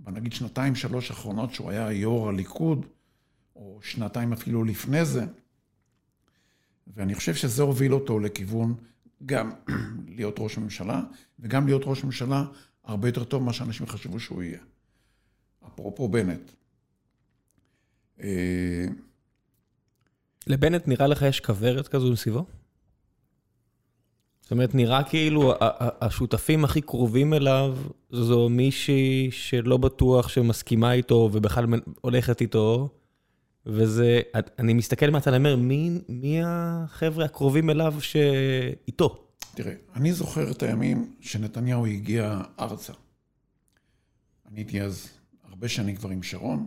בנגיד שנתיים, שלוש האחרונות שהוא היה יו"ר הליכוד, או שנתיים אפילו לפני זה, ואני חושב שזה הוביל אותו לכיוון גם להיות ראש ממשלה, וגם להיות ראש ממשלה הרבה יותר טוב ממה שאנשים חשבו שהוא יהיה. אפרופו בנט. לבנט נראה לך יש כוורת כזו מסביבו? זאת אומרת, נראה כאילו השותפים הכי קרובים אליו זו מישהי שלא בטוח שמסכימה איתו ובכלל הולכת איתו, וזה, אני מסתכל מהצד, אני אומר, מי, מי החבר'ה הקרובים אליו שאיתו? תראה, אני זוכר את הימים שנתניהו הגיע ארצה. אני הייתי אז הרבה שנים כבר עם שרון.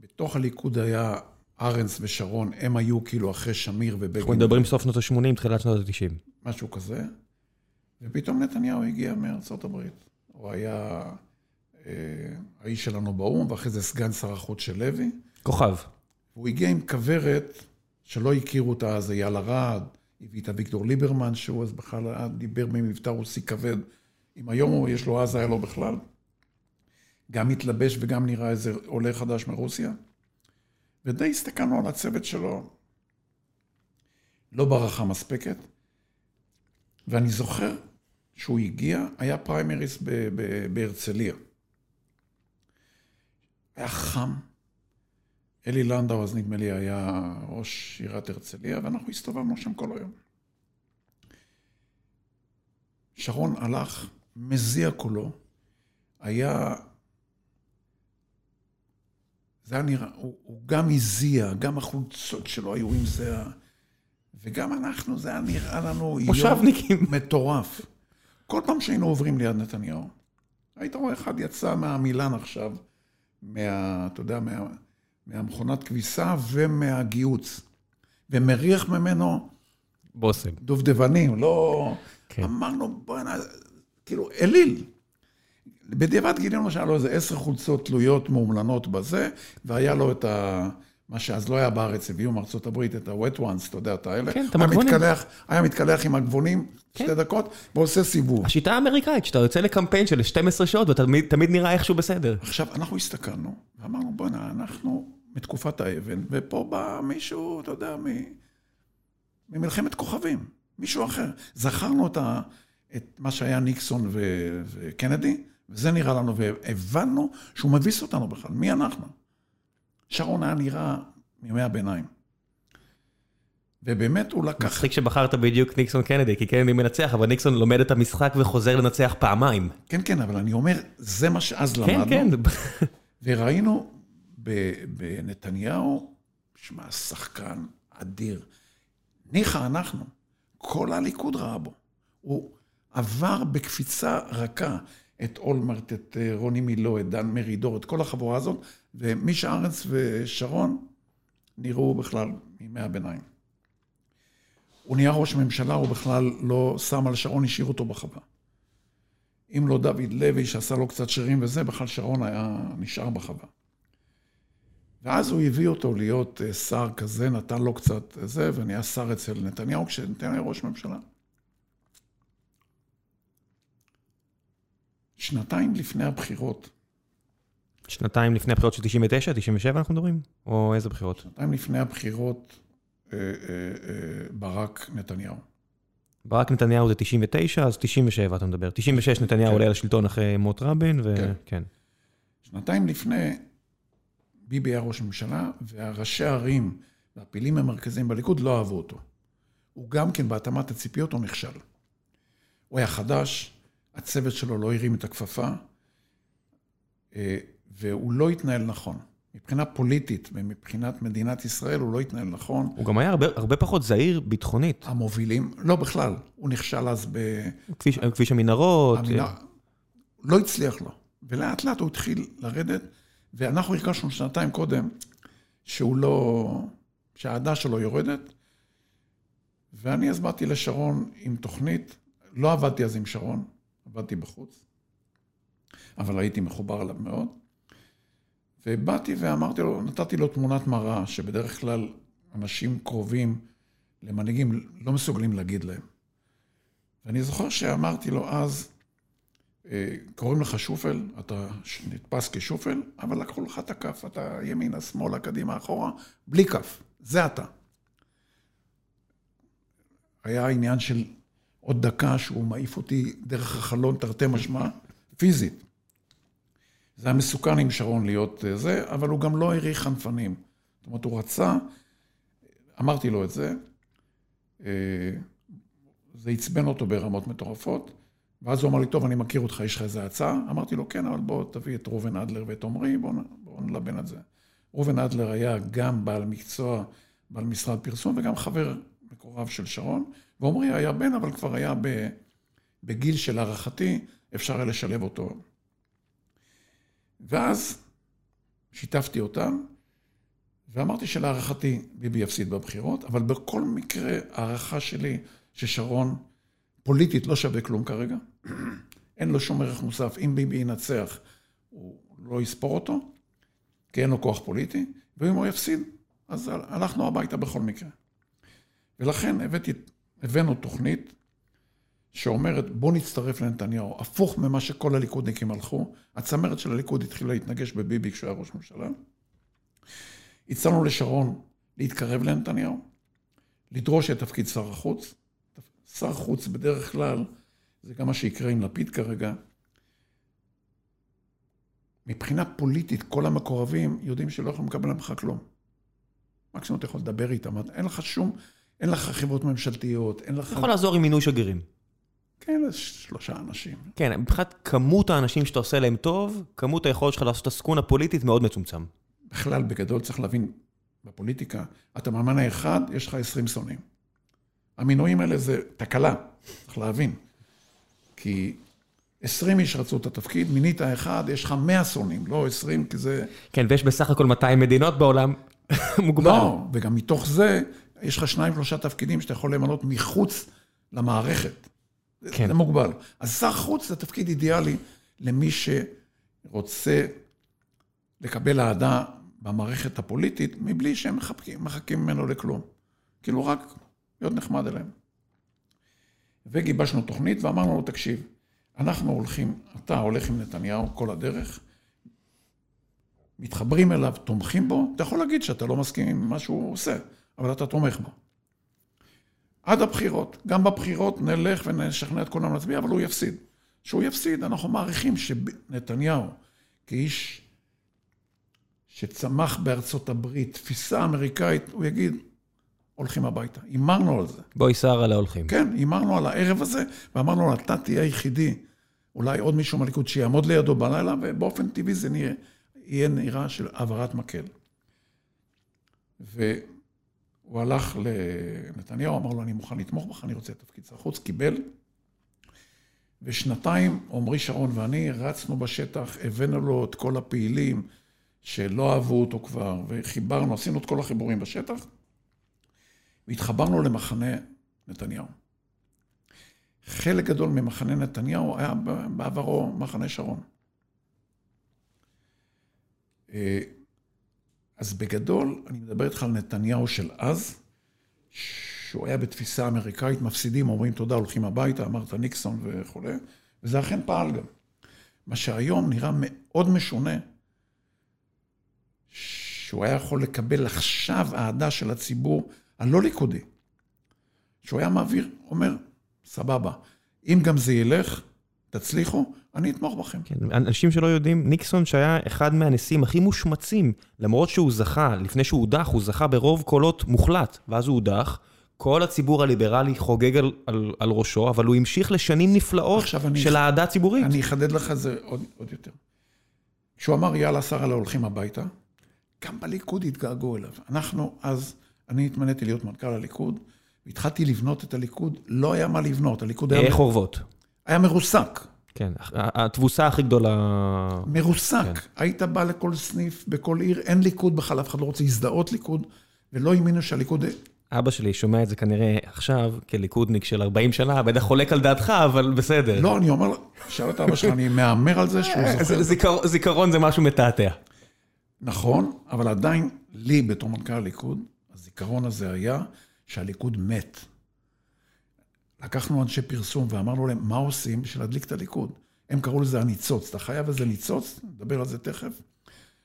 בתוך הליכוד היה ארנס ושרון, הם היו כאילו אחרי שמיר ובגין. אנחנו מדברים סוף שנות ה-80, תחילת שנות ה-90. משהו כזה. ופתאום נתניהו הגיע מארצות הברית. הוא היה אה, האיש שלנו באו"ם, ואחרי זה סגן שר החוץ של לוי. כוכב. הוא הגיע עם כוורת שלא הכירו אותה אז, אייל ארד, הביא את אביגדור ליברמן, שהוא אז בכלל דיבר במבטא רוסי כבד. אם היום הוא, יש לו, אז היה לו בכלל. גם התלבש וגם נראה איזה עולה חדש מרוסיה. ודי הסתכלנו על הצוות שלו, לא ברכה מספקת. ואני זוכר שהוא הגיע, היה פריימריס בהרצליה. היה חם. אלי לנדאו, אז נדמה לי, היה ראש עירת הרצליה, ואנחנו הסתובבנו שם כל היום. שרון הלך, מזיע קולו, היה... זה היה נראה, הוא, הוא גם הזיע, גם החולצות שלו היו עם זה, וגם אנחנו, זה היה נראה לנו מושבניקים. יום מטורף. כל פעם שהיינו עוברים ליד נתניהו, היית רואה אחד יצא מהמילן עכשיו, מה... אתה יודע, מה, מהמכונת כביסה ומהגיהוץ, ומריח ממנו... בושם. דובדבנים, לא... כן. אמרנו, בוא'נה, כאילו, אליל. בדיעבד גילינו שהיה לו איזה עשר חולצות תלויות מאומלנות בזה, והיה לו את ה... מה שאז לא היה בארץ, הביאו מארצות הברית את ה-wet ones, אתה יודע, את האלה. כן, את המגבונים. היה מתקלח עם הגבונים כן. שתי דקות, ועושה סיבוב. השיטה האמריקאית, שאתה יוצא לקמפיין של 12 שעות, ואתה תמיד נראה איכשהו בסדר. עכשיו, אנחנו הסתכלנו, ואמרנו, בוא'נה, אנחנו מתקופת האבן, ופה בא מישהו, אתה יודע, ממלחמת כוכבים, מישהו אחר. זכרנו את, ה... את מה שהיה ניקסון ו... וקנדי, וזה נראה לנו, והבנו שהוא מביס אותנו בכלל, מי אנחנו? שרון היה נראה מימי הביניים. ובאמת הוא לקח... מצחיק שבחרת בדיוק ניקסון קנדי, כי קנדי מנצח, אבל ניקסון לומד את המשחק וחוזר לנצח פעמיים. כן, כן, אבל אני אומר, זה מה שאז למדנו. כן, כן. וראינו בנתניהו, שמע, שחקן אדיר. ניחא אנחנו, כל הליכוד ראה בו. הוא עבר בקפיצה רכה את אולמרט, את אה, רוני מילו, את דן מרידור, את כל החבורה הזאת, ומישה ארנס ושרון נראו בכלל מימי הביניים. הוא נהיה ראש ממשלה, הוא בכלל לא שם על שרון, השאיר אותו בחווה. אם לא דוד לוי, שעשה לו קצת שרירים וזה, בכלל שרון היה נשאר בחווה. ואז הוא הביא אותו להיות אה, שר כזה, נתן לו קצת זה, ונהיה שר אצל נתניהו, כשנתניהו ראש ממשלה. שנתיים לפני הבחירות. שנתיים לפני הבחירות של 99, 97 אנחנו מדברים? או איזה בחירות? שנתיים לפני הבחירות אה, אה, אה, ברק נתניהו. ברק נתניהו זה 99, אז 97 אתה מדבר. 96 נתניהו כן. עולה לשלטון אחרי מות רבין, וכן. כן. שנתיים לפני, ביבי היה ראש ממשלה, והראשי הערים והפעילים המרכזיים בליכוד לא אהבו אותו. הוא גם כן, בהתאמת הציפיות, הוא נכשל. הוא היה חדש, הצוות שלו לא הרים את הכפפה, אה, והוא לא התנהל נכון. מבחינה פוליטית ומבחינת מדינת ישראל, הוא לא התנהל נכון. הוא גם היה הרבה, הרבה פחות זהיר ביטחונית. המובילים, לא בכלל, הוא נכשל אז ב... כביש, כביש המנהרות. המנהר... אה. לא הצליח לו. ולאט לאט הוא התחיל לרדת, ואנחנו הרגשנו שנתיים קודם שהוא לא... שהאהדה שלו יורדת, ואני אז באתי לשרון עם תוכנית, לא עבדתי אז עם שרון, עבדתי בחוץ, אבל הייתי מחובר אליו מאוד. ובאתי ואמרתי לו, נתתי לו תמונת מראה, שבדרך כלל אנשים קרובים למנהיגים לא מסוגלים להגיד להם. ואני זוכר שאמרתי לו אז, אה, קוראים לך שופל, אתה נתפס כשופל, אבל לקחו לך את הכף, אתה ימינה, שמאלה, קדימה, אחורה, בלי כף, זה אתה. היה עניין של עוד דקה שהוא מעיף אותי דרך החלון, תרתי משמע, פיזית. זה היה מסוכן עם שרון להיות אה, זה, אבל הוא גם לא העריך חנפנים. זאת אומרת, הוא רצה, אמרתי לו את זה, אה, זה עצבן אותו ברמות מטורפות, ואז הוא אמר לי, טוב, אני מכיר אותך, יש לך איזה הצעה? אמרתי לו, כן, אבל בוא תביא את ראובן אדלר ואת עמרי, בוא, בוא נלבן את זה. ראובן אדלר היה גם בעל מקצוע, בעל משרד פרסום, וגם חבר מקורב של שרון, ועמרי היה בן, אבל כבר היה בגיל של הערכתי, אפשר היה לשלב אותו. ואז שיתפתי אותם, ואמרתי שלהערכתי ביבי יפסיד בבחירות, אבל בכל מקרה, הערכה שלי ששרון פוליטית לא שווה כלום כרגע, אין לו שום ערך מוסף. אם ביבי ינצח, הוא לא יספור אותו, כי אין לו כוח פוליטי, ואם הוא יפסיד, אז הלכנו הביתה בכל מקרה. ולכן הבאתי הבאנו תוכנית שאומרת, בוא נצטרף לנתניהו, הפוך ממה שכל הליכודניקים הלכו. הצמרת של הליכוד התחילה להתנגש בביבי כשהוא היה ראש ממשלה. הצענו לשרון להתקרב לנתניהו, לדרוש את תפקיד שר החוץ. שר חוץ בדרך כלל, זה גם מה שיקרה עם לפיד כרגע. מבחינה פוליטית, כל המקורבים יודעים שלא יכולים לקבל ממך כלום. מקסימום אתה יכול לדבר איתם, אין לך שום, אין לך חברות ממשלתיות, אין לך... אתה יכול לעזור עם מינוי שגרירים. כן, שלושה אנשים. כן, מבחינת כמות האנשים שאתה עושה להם טוב, כמות היכולת שלך לעשות את הסקונה פוליטית מאוד מצומצם. בכלל, בגדול צריך להבין, בפוליטיקה, אתה מאמן האחד, יש לך עשרים שונאים. המינויים האלה זה תקלה, צריך להבין. כי עשרים איש רצו את התפקיד, מינית אחד, יש לך מאה שונאים, לא עשרים, כי זה... כן, ויש בסך הכל 200 מדינות בעולם, מוגבל. לא, וגם מתוך זה, יש לך שניים, שלושה תפקידים שאתה יכול למנות מחוץ למערכת. כן. זה מוגבל. אז שר חוץ זה תפקיד אידיאלי למי שרוצה לקבל אהדה במערכת הפוליטית, מבלי שהם מחכים, מחכים ממנו לכלום. כאילו רק להיות נחמד אליהם. וגיבשנו תוכנית ואמרנו לו, תקשיב, אנחנו הולכים, אתה הולך עם נתניהו כל הדרך, מתחברים אליו, תומכים בו, אתה יכול להגיד שאתה לא מסכים עם מה שהוא עושה, אבל אתה תומך בו. עד הבחירות. גם בבחירות נלך ונשכנע את כולם להצביע, אבל הוא יפסיד. שהוא יפסיד, אנחנו מעריכים שנתניהו, כאיש שצמח בארצות הברית, תפיסה אמריקאית, הוא יגיד, הולכים הביתה. הימרנו על זה. בואי שר על ההולכים. כן, הימרנו על הערב הזה, ואמרנו לו, אתה תהיה היחידי, אולי עוד מישהו מהליכוד שיעמוד לידו בלילה, ובאופן טבעי זה נראה, יהיה נראה של העברת מקל. והוא הלך לנתניהו, אמר לו, אני מוכן לתמוך בך, אני רוצה את תפקיד שר חוץ, קיבל. ושנתיים, עמרי שרון ואני רצנו בשטח, הבאנו לו את כל הפעילים שלא אהבו אותו כבר, וחיברנו, עשינו את כל החיבורים בשטח. והתחברנו למחנה נתניהו. חלק גדול ממחנה נתניהו היה בעברו מחנה שרון. אז בגדול, אני מדבר איתך על נתניהו של אז, שהוא היה בתפיסה אמריקאית, מפסידים, אומרים תודה, הולכים הביתה, אמרת ניקסון וכולי, וזה אכן פעל גם. מה שהיום נראה מאוד משונה, שהוא היה יכול לקבל עכשיו אהדה של הציבור הלא ליכודי, שהוא היה מעביר, אומר, סבבה, אם גם זה ילך, תצליחו, אני אתמוך בכם. כן, אנשים שלא יודעים, ניקסון שהיה אחד מהנשיאים הכי מושמצים, למרות שהוא זכה, לפני שהוא הודח, הוא זכה ברוב קולות מוחלט, ואז הוא הודח. כל הציבור הליברלי חוגג על, על, על ראשו, אבל הוא המשיך לשנים נפלאות של אהדה ציבורית. אני אחדד לך זה עוד, עוד יותר. כשהוא אמר, יאללה, שרה, הולכים הביתה, גם בליכוד התגעגעו אליו. אנחנו אז אני התמניתי להיות מנכ"ל הליכוד, והתחלתי לבנות את הליכוד, לא היה מה לבנות, הליכוד היה... אורוות? היה מרוסק. כן, התבוסה הכי גדולה... מרוסק. כן. היית בא לכל סניף, בכל עיר, אין ליכוד בכלל, אף אחד לא רוצה להזדהות ליכוד, ולא האמינו שהליכוד... אבא שלי שומע את זה כנראה עכשיו, כליכודניק של 40 שנה, בטח חולק על דעתך, אבל בסדר. לא, אני אומר, שאל את אבא שלך, אני מהמר על זה שהוא זוכר. זיכרון, זיכרון זה משהו מתעתע. נכון, אבל עדיין, לי בתור מנכ"ל הליכוד, הזיכרון הזה היה שהליכוד מת. לקחנו אנשי פרסום ואמרנו להם, מה עושים בשביל להדליק את הליכוד? הם קראו לזה הניצוץ. אתה חייב איזה ניצוץ, נדבר על זה תכף,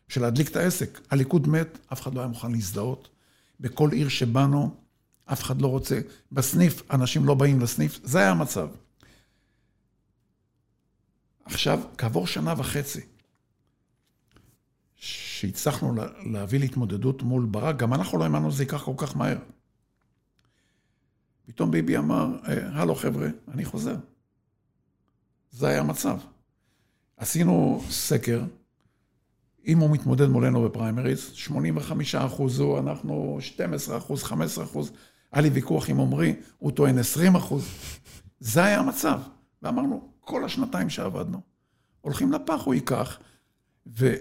בשביל להדליק את העסק. הליכוד מת, אף אחד לא היה מוכן להזדהות. בכל עיר שבאנו, אף אחד לא רוצה. בסניף, אנשים לא באים לסניף, זה היה המצב. עכשיו, כעבור שנה וחצי, שהצלחנו להביא להתמודדות מול ברק, גם אנחנו לא האמנו שזה ייקח כל כך מהר. פתאום ביבי אמר, אה, הלו חבר'ה, אני חוזר. זה היה המצב. עשינו סקר, אם הוא מתמודד מולנו בפריימריז, 85 אחוז הוא, אנחנו 12 אחוז, 15 אחוז. היה לי ויכוח עם עמרי, הוא טוען 20 אחוז. זה היה המצב. ואמרנו, כל השנתיים שעבדנו, הולכים לפח, הוא ייקח. ו...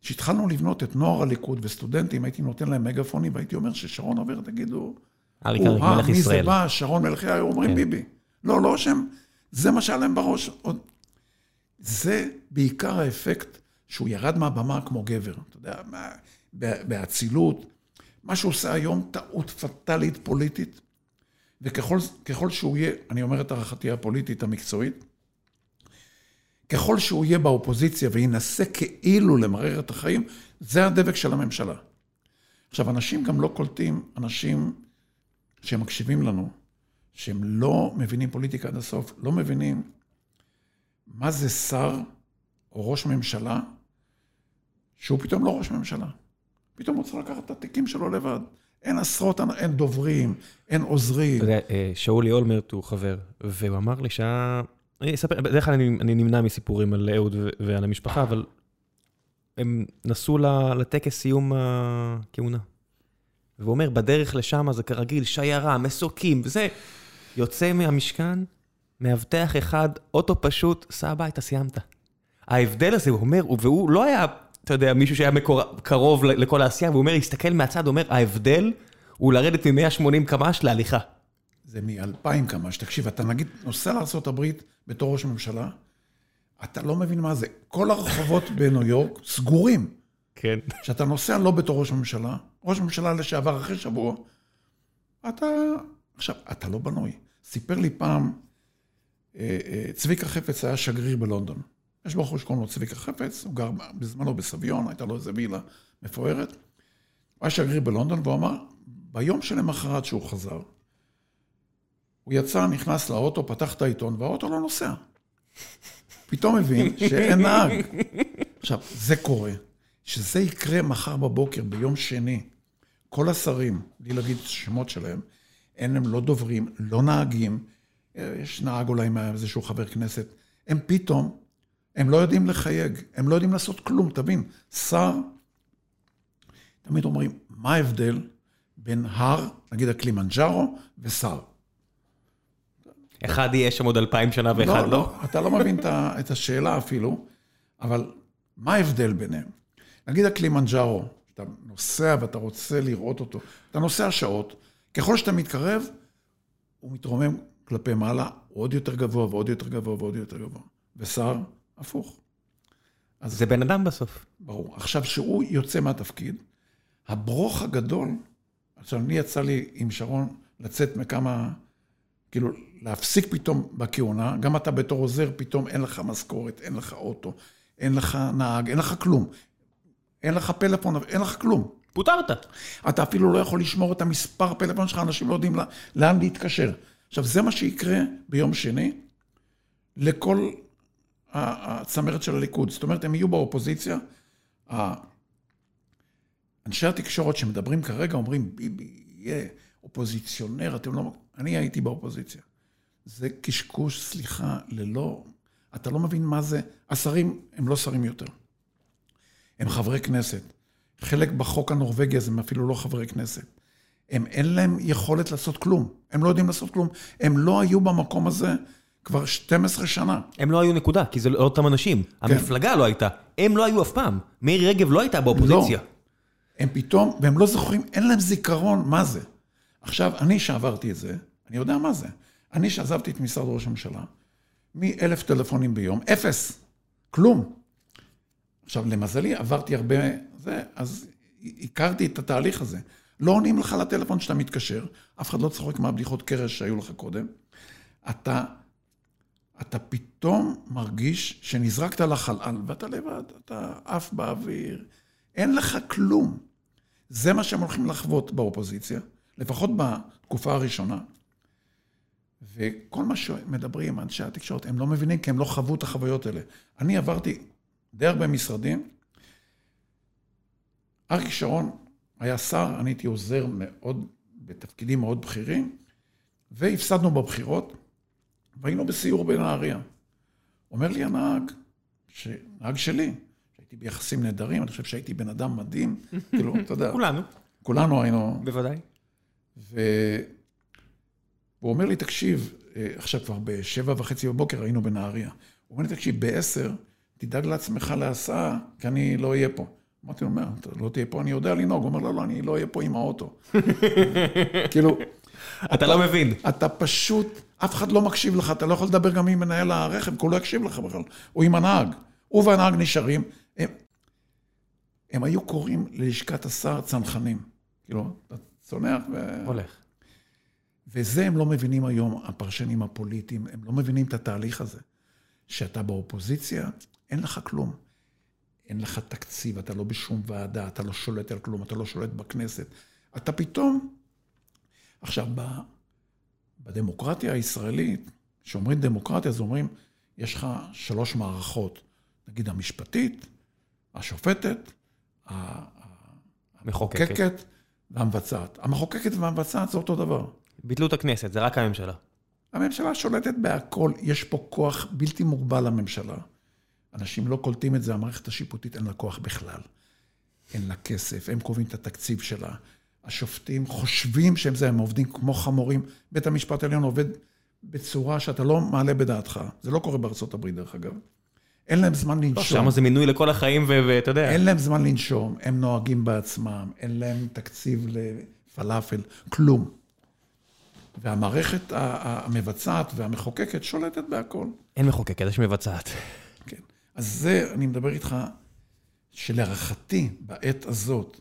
כשהתחלנו לבנות את נוער הליכוד וסטודנטים, הייתי נותן להם מגפונים, והייתי אומר ששרון עובר, תגידו, אריק אריק, מלך מי ישראל. זה בא, שרון מלכי, היו אומרים כן. ביבי. לא, לא שהם, זה מה שהיה להם בראש. זה בעיקר האפקט שהוא ירד מהבמה כמו גבר, אתה יודע, באצילות. מה שהוא עושה היום, טעות פטאלית פוליטית, וככל שהוא יהיה, אני אומר את הערכתי הפוליטית המקצועית, ככל שהוא יהיה באופוזיציה וינסה כאילו למרר את החיים, זה הדבק של הממשלה. עכשיו, אנשים גם לא קולטים, אנשים שמקשיבים לנו, שהם לא מבינים פוליטיקה עד הסוף, לא מבינים מה זה שר או ראש ממשלה, שהוא פתאום לא ראש ממשלה. פתאום הוא צריך לקחת את התיקים שלו לבד. אין עשרות, אין דוברים, אין עוזרים. אתה יודע, אה, שאולי אולמרט הוא חבר, והוא אמר לי שהיה... אני אספר, בדרך כלל אני, אני נמנע מסיפורים על אהוד ועל המשפחה, אבל הם נסעו לטקס סיום הכהונה. והוא אומר, בדרך לשם זה כרגיל, שיירה, מסוקים, וזה. יוצא מהמשכן, מאבטח אחד, אוטו פשוט, סע הביתה, סיימת. ההבדל הזה, הוא אומר, והוא לא היה, אתה יודע, מישהו שהיה מקור... קרוב לכל העשייה, והוא אומר, הסתכל מהצד, הוא אומר, ההבדל הוא לרדת מ-180 קמ"ש להליכה. זה מ-2,000 קמ"ש. תקשיב, אתה נגיד נוסע לארה"ב בתור ראש ממשלה, אתה לא מבין מה זה. כל הרחובות בניו יורק סגורים. כן. כשאתה נוסע לא בתור ראש ממשלה, ראש ממשלה לשעבר אחרי שבוע, אתה... עכשיו, אתה לא בנוי. סיפר לי פעם, אה, אה, צביקה חפץ היה שגריר בלונדון. יש בחור שקוראים לו צביקה חפץ, הוא גר בזמנו בסביון, הייתה לו איזה וילה מפוארת. הוא היה שגריר בלונדון, והוא אמר, ביום שלמחרת שהוא חזר, הוא יצא, נכנס לאוטו, פתח את העיתון, והאוטו לא נוסע. פתאום הבין שאין נהג. עכשיו, זה קורה. שזה יקרה מחר בבוקר, ביום שני, כל השרים, בלי להגיד שמות שלהם, אין להם לא דוברים, לא נהגים, יש נהג אולי עם איזשהו חבר כנסת, הם פתאום, הם לא יודעים לחייג, הם לא יודעים לעשות כלום, תבין, שר, תמיד אומרים, מה ההבדל בין הר, נגיד הקלימנג'ארו, ושר? אחד יהיה שם עוד אלפיים שנה ואחד לא? לא, לא, אתה לא מבין את השאלה אפילו, אבל מה ההבדל ביניהם? נגיד הקלימנג'ארו, אתה נוסע ואתה רוצה לראות אותו, אתה נוסע שעות, ככל שאתה מתקרב, הוא מתרומם כלפי מעלה עוד יותר גבוה ועוד יותר גבוה ועוד יותר גבוה. ושר, הפוך. אז זה בן אדם בסוף. ברור. עכשיו, כשהוא יוצא מהתפקיד, הברוך הגדול, עכשיו, אני יצא לי עם שרון לצאת מכמה, כאילו, להפסיק פתאום בכהונה, גם אתה בתור עוזר, פתאום אין לך משכורת, אין לך אוטו, אין לך נהג, אין לך כלום. אין לך פלאפון, אין לך כלום. פוטרת. אתה אפילו לא יכול לשמור את המספר פלאפון שלך, אנשים לא יודעים לאן להתקשר. עכשיו, זה מה שיקרה ביום שני לכל הצמרת של הליכוד. זאת אומרת, הם יהיו באופוזיציה. אנשי התקשורת שמדברים כרגע אומרים, ביבי יהיה אופוזיציונר, אתם לא... אני הייתי באופוזיציה. זה קשקוש, סליחה, ללא... אתה לא מבין מה זה. השרים הם לא שרים יותר. הם חברי כנסת. חלק בחוק הנורבגי הזה הם אפילו לא חברי כנסת. הם, אין להם יכולת לעשות כלום. הם לא יודעים לעשות כלום. הם לא היו במקום הזה כבר 12 שנה. הם לא היו נקודה, כי זה לא אותם אנשים. כן. המפלגה לא הייתה. הם לא היו אף פעם. מירי רגב לא הייתה באופוזיציה. לא. הם פתאום, והם לא זוכרים, אין להם זיכרון מה זה. עכשיו, אני שעברתי את זה, אני יודע מה זה. אני שעזבתי את משרד ראש הממשלה, מאלף טלפונים ביום, אפס, כלום. עכשיו, למזלי, עברתי הרבה, זה, אז הכרתי את התהליך הזה. לא עונים לך לטלפון שאתה מתקשר, אף אחד לא צוחק מהבדיחות קרש שהיו לך קודם. אתה, אתה פתאום מרגיש שנזרקת לחלל ואתה לבד, אתה עף באוויר, אין לך כלום. זה מה שהם הולכים לחוות באופוזיציה, לפחות בתקופה הראשונה. וכל מה שמדברים אנשי התקשורת, הם לא מבינים כי הם לא חוו את החוויות האלה. אני עברתי די הרבה משרדים. אריק שרון היה שר, אני הייתי עוזר מאוד, בתפקידים מאוד בכירים, והפסדנו בבחירות, והיינו בסיור בנהריה. אומר לי הנהג, נהג שלי, שהייתי ביחסים נהדרים, אני חושב שהייתי בן אדם מדהים, כאילו, אתה יודע. כולנו. כולנו היינו... בוודאי. והוא אומר לי, תקשיב, אה, עכשיו כבר בשבע וחצי בבוקר היינו בנהריה. הוא אומר לי, תקשיב, בעשר... תדאג לעצמך להסעה, כי אני לא אהיה פה. אמרתי לו, מה, אתה לא תהיה פה, אני יודע לנהוג. הוא אומר, לא, לא, אני לא אהיה פה עם האוטו. כאילו... אתה לא מבין. אתה פשוט, אף אחד לא מקשיב לך, אתה לא יכול לדבר גם עם מנהל הרכב, כי הוא לא יקשיב לך בכלל, או עם הנהג. הוא והנהג נשארים. הם, הם היו קוראים ללשכת השר צנחנים. כאילו, אתה צונח ו... הולך. וזה הם לא מבינים היום, הפרשנים הפוליטיים, הם לא מבינים את התהליך הזה. שאתה באופוזיציה, אין לך כלום. אין לך תקציב, אתה לא בשום ועדה, אתה לא שולט על כלום, אתה לא שולט בכנסת. אתה פתאום... עכשיו, בדמוקרטיה הישראלית, כשאומרים דמוקרטיה, אז אומרים, יש לך שלוש מערכות, נגיד המשפטית, השופטת, המחוקקת והמבצעת. המחוקקת והמבצעת זה אותו דבר. ביטלו את הכנסת, זה רק הממשלה. הממשלה שולטת בהכל, יש פה כוח בלתי מוגבל לממשלה. אנשים לא קולטים את זה, המערכת השיפוטית אין לה כוח בכלל. אין לה כסף, הם קובעים את התקציב שלה. השופטים חושבים שהם זה, הם עובדים כמו חמורים. בית המשפט העליון עובד בצורה שאתה לא מעלה בדעתך. זה לא קורה בארצות הברית, דרך אגב. אין להם זמן לנשום. שם זה מינוי לכל החיים, ואתה יודע. אין להם זמן לנשום, הם נוהגים בעצמם, אין להם תקציב לפלאפל, כלום. והמערכת המבצעת והמחוקקת שולטת בהכל. אין מחוקקת, יש מבצעת. אז זה, אני מדבר איתך, שלהערכתי, בעת הזאת,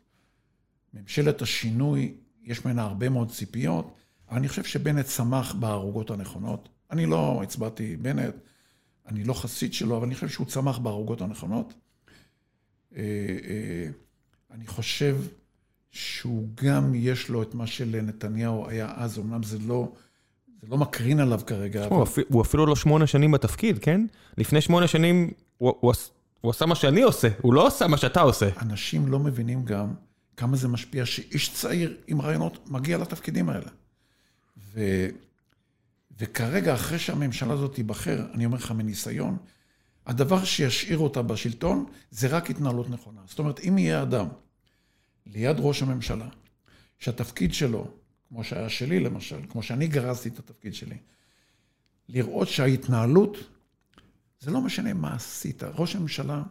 ממשלת השינוי, יש ממנה הרבה מאוד ציפיות, אבל אני חושב שבנט צמח בערוגות הנכונות. אני לא הצבעתי בנט, אני לא חסיד שלו, אבל אני חושב שהוא צמח בערוגות הנכונות. אה, אה, אני חושב שהוא גם יש לו את מה שלנתניהו היה אז, אמנם זה לא, זה לא מקרין עליו כרגע. אבל... הוא אפילו לא שמונה שנים בתפקיד, כן? לפני שמונה שנים הוא, עשה מה שאני עושה, הוא לא עשה מה שאתה עושה. אנשים לא מבינים גם כמה זה משפיע שאיש צעיר עם רעיונות מגיע לתפקידים האלה. ו... וכרגע, אחרי שהממשלה הזאת תיבחר, אני אומר לך מניסיון, הדבר שישאיר אותה בשלטון זה רק התנהלות נכונה. זאת אומרת, אם יהיה אדם ליד ראש הממשלה, שהתפקיד שלו, כמו שהיה שלי למשל, כמו שאני גרסתי את התפקיד שלי, לראות שההתנהלות, זה לא משנה מה עשית. ראש הממשלה,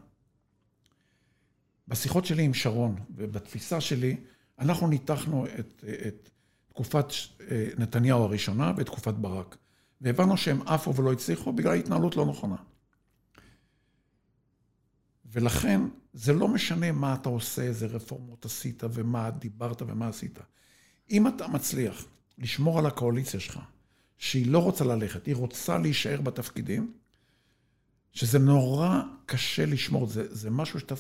בשיחות שלי עם שרון ובתפיסה שלי, אנחנו ניתחנו את, את תקופת אה, נתניהו הראשונה ואת תקופת ברק. והבנו שהם עפו ולא הצליחו בגלל התנהלות לא נכונה. ולכן, זה לא משנה מה אתה עושה, איזה רפורמות עשית ומה דיברת ומה עשית. אם אתה מצליח לשמור על הקואליציה שלך, שהיא לא רוצה ללכת, היא רוצה להישאר בתפקידים, שזה נורא קשה לשמור, זה, זה משהו שאתה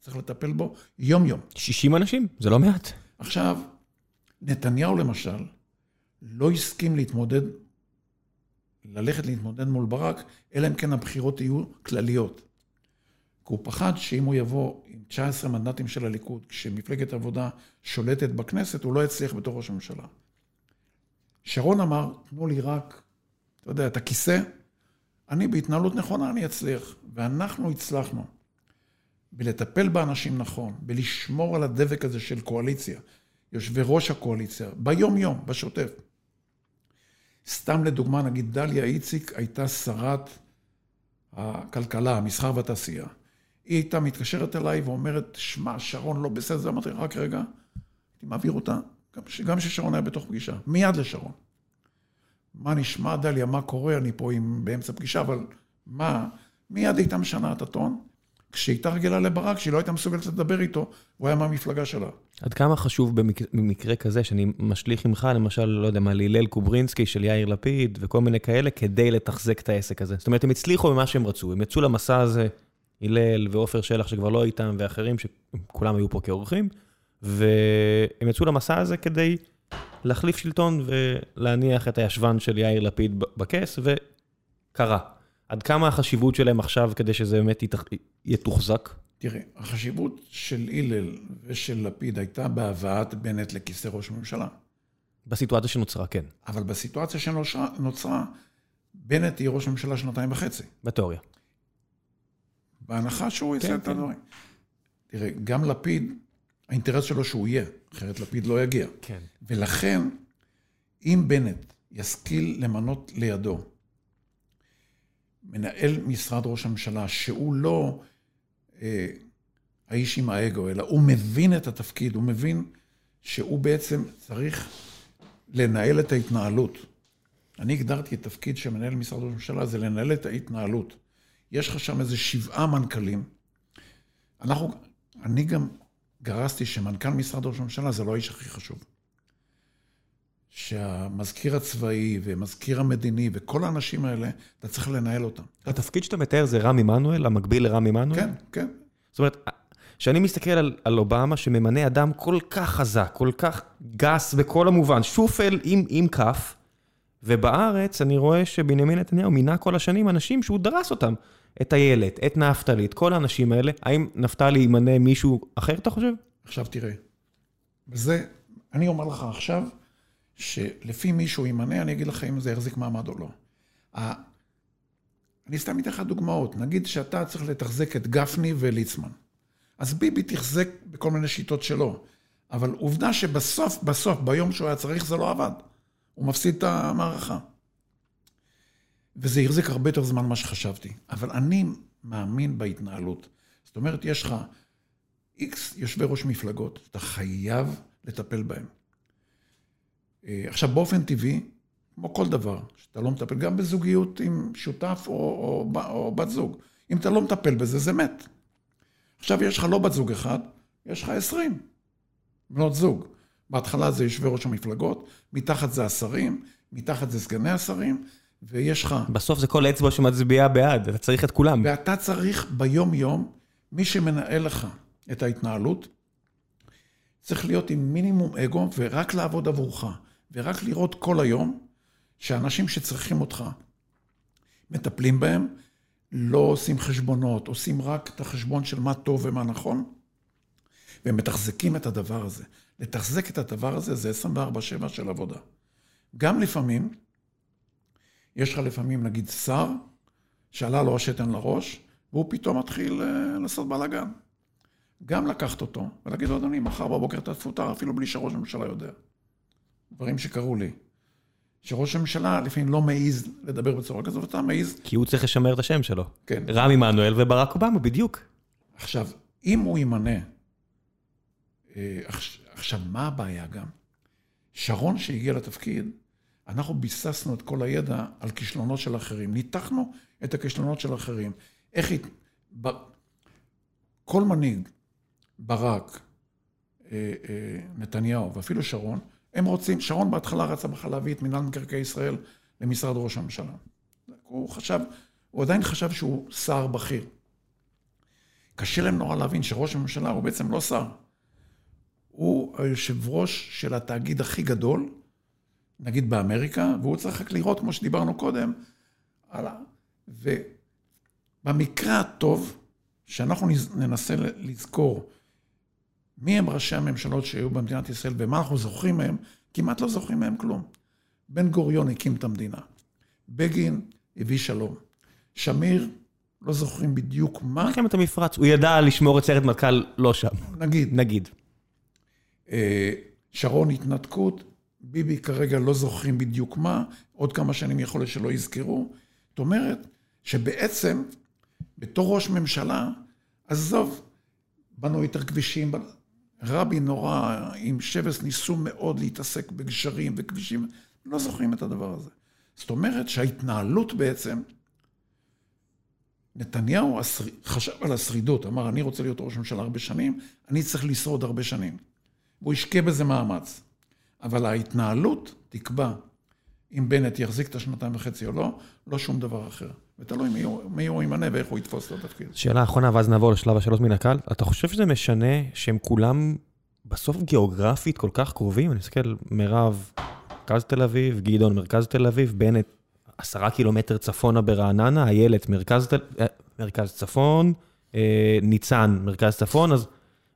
צריך לטפל בו יום-יום. 60 אנשים? זה לא מעט. עכשיו, נתניהו למשל, לא הסכים להתמודד, ללכת להתמודד מול ברק, אלא אם כן הבחירות יהיו כלליות. כי הוא פחד שאם הוא יבוא עם 19 מנדטים של הליכוד, כשמפלגת העבודה שולטת בכנסת, הוא לא יצליח בתור ראש הממשלה. שרון אמר, תנו לי רק, אתה יודע, את הכיסא, אני בהתנהלות נכונה, אני אצליח. ואנחנו הצלחנו בלטפל באנשים נכון, בלשמור על הדבק הזה של קואליציה, יושבי ראש הקואליציה, ביום-יום, בשוטף. סתם לדוגמה, נגיד דליה איציק הייתה שרת הכלכלה, המסחר והתעשייה. היא הייתה מתקשרת אליי ואומרת, שמע, שרון לא בסדר, אמרתי, רק רגע, הייתי מעביר אותה, גם כששרון היה בתוך פגישה, מיד לשרון. מה נשמע, דליה, מה קורה, אני פה עם, באמצע פגישה, אבל מה, מיד הייתה משנה את הטון, כשהיא הייתה רגילה לברק, שהיא לא הייתה מסוגלת לדבר איתו, הוא היה מהמפלגה שלה. עד כמה חשוב במק... במקרה כזה, שאני משליך ממך, למשל, לא יודע מה, להלל קוברינסקי של יאיר לפיד, וכל מיני כאלה, כדי לתחזק את העסק הזה. זאת אומרת, הם הצליחו במה שהם רצו, הם יצאו למסע הזה, הלל ועופר שלח, שכבר לא איתם, ואחרים, שכולם היו פה כאורחים, והם יצאו למסע הזה כדי להחליף שלטון ולהניח את הישבן של יאיר לפיד בכס, וקרה. עד כמה החשיבות שלהם עכשיו כדי שזה באמת יתוחזק? תראה, החשיבות של הלל ושל לפיד הייתה בהבאת בנט לכיסא ראש הממשלה. בסיטואציה שנוצרה, כן. אבל בסיטואציה שנוצרה, בנט יהיה ראש הממשלה שנתיים וחצי. בתיאוריה. בהנחה שהוא יעשה כן, את כן. הדברים. תראה, גם לפיד, האינטרס שלו שהוא יהיה, אחרת לפיד לא יגיע. כן. ולכן, אם בנט ישכיל למנות לידו מנהל משרד ראש הממשלה, שהוא לא אה, האיש עם האגו, אלא הוא מבין את התפקיד, הוא מבין שהוא בעצם צריך לנהל את ההתנהלות. אני הגדרתי את תפקיד של מנהל משרד ראש הממשלה, זה לנהל את ההתנהלות. יש לך שם איזה שבעה מנכ"לים. אנחנו, אני גם גרסתי שמנכ"ל משרד ראש הממשלה זה לא האיש הכי חשוב. שהמזכיר הצבאי ומזכיר המדיני וכל האנשים האלה, אתה צריך לנהל אותם. התפקיד שאתה מתאר זה רם עמנואל, המקביל לרם עמנואל? כן, כן. זאת אומרת, כשאני מסתכל על, על אובמה שממנה אדם כל כך חזק, כל כך גס בכל המובן, שופל עם, עם כף, ובארץ אני רואה שבנימין נתניהו מינה כל השנים אנשים שהוא דרס אותם. את איילת, את נפתלי, את כל האנשים האלה. האם נפתלי ימנה מישהו אחר, אתה חושב? עכשיו תראה, וזה, אני אומר לך עכשיו, שלפי מי שהוא ימנה, אני אגיד לך אם זה יחזיק מעמד או לא. אני סתם אתן לך דוגמאות. נגיד שאתה צריך לתחזק את גפני וליצמן. אז ביבי תחזק בכל מיני שיטות שלו. אבל עובדה שבסוף, בסוף, ביום שהוא היה צריך, זה לא עבד. הוא מפסיד את המערכה. וזה החזיק הרבה יותר זמן ממה שחשבתי. אבל אני מאמין בהתנהלות. זאת אומרת, יש לך איקס יושבי ראש מפלגות, אתה חייב לטפל בהם. אה, עכשיו, באופן טבעי, כמו כל דבר, שאתה לא מטפל, גם בזוגיות עם שותף או, או, או, או בת זוג, אם אתה לא מטפל בזה, זה מת. עכשיו יש לך לא בת זוג אחד, יש לך עשרים בנות זוג. בהתחלה זה יושבי ראש המפלגות, מתחת זה השרים, מתחת זה סגני השרים, ויש לך... בסוף זה כל אצבע שמצביעה בעד, אתה צריך את כולם. ואתה צריך ביום-יום, מי שמנהל לך את ההתנהלות, צריך להיות עם מינימום אגו ורק לעבוד עבורך, ורק לראות כל היום שאנשים שצריכים אותך מטפלים בהם, לא עושים חשבונות, עושים רק את החשבון של מה טוב ומה נכון, ומתחזקים את הדבר הזה. לתחזק את הדבר הזה זה 24-7 של עבודה. גם לפעמים, יש לך לפעמים נגיד שר, שעלה לו השתן לראש, והוא פתאום מתחיל אה, לעשות בלאגן. גם לקחת אותו ולהגיד לו, אדוני, מחר בבוקר אתה תפוטר אפילו בלי שראש הממשלה יודע. דברים שקרו לי. שראש הממשלה לפעמים לא מעז לדבר בצורה כזו, ואתה מעז... כי הוא צריך לשמר את השם שלו. כן. רם עמנואל וברק אובמה, בדיוק. עכשיו, אם הוא ימנה... אה, עכשיו, מה הבעיה גם? שרון שהגיע לתפקיד, אנחנו ביססנו את כל הידע על כישלונות של אחרים. ניתחנו את הכישלונות של אחרים. איך... היא... ב... כל מנהיג, ברק, אה, אה, נתניהו ואפילו שרון, הם רוצים, שרון בהתחלה רצה בכלל להביא את מינהל מקרקעי ישראל למשרד ראש הממשלה. הוא חשב, הוא עדיין חשב שהוא שר בכיר. קשה להם נורא להבין שראש הממשלה הוא בעצם לא שר. הוא היושב ראש של התאגיד הכי גדול, נגיד באמריקה, והוא צריך רק לראות, כמו שדיברנו קודם, הלאה. ובמקרה הטוב, שאנחנו ננסה לזכור מי הם ראשי הממשלות שהיו במדינת ישראל ומה אנחנו זוכרים מהם, כמעט לא זוכרים מהם כלום. בן גוריון הקים את המדינה. בגין הביא שלום. שמיר, לא זוכרים בדיוק מה. מלחמת המפרץ, הוא ידע לשמור את סרט מטכ"ל לא שם. נגיד. נגיד. אה, שרון התנתקות, ביבי כרגע לא זוכרים בדיוק מה, עוד כמה שנים יכול להיות שלא יזכרו. זאת אומרת, שבעצם, בתור ראש ממשלה, עזוב, בנו יותר כבישים, רבין נורא, עם שבס ניסו מאוד להתעסק בגשרים וכבישים, לא זוכרים את הדבר הזה. זאת אומרת שההתנהלות בעצם, נתניהו חשב על השרידות, אמר, אני רוצה להיות ראש ממשלה הרבה שנים, אני צריך לשרוד הרבה שנים. והוא השקיע בזה מאמץ. אבל ההתנהלות תקבע אם בנט יחזיק את השנתיים וחצי או לא, לא שום דבר אחר. ותלוי מי מי הוא ימנה ואיך הוא יתפוס את התפקיד. שאלה אחרונה, ואז נעבור לשלב השאלות מן הקהל. אתה חושב שזה משנה שהם כולם בסוף גיאוגרפית כל כך קרובים? אני מסתכל, מירב, מרכז תל אביב, גדעון, מרכז תל אביב, בנט, עשרה קילומטר צפונה ברעננה, איילת, מרכז. אה, מרכז צפון, אה, ניצן, מרכז צפון, אז...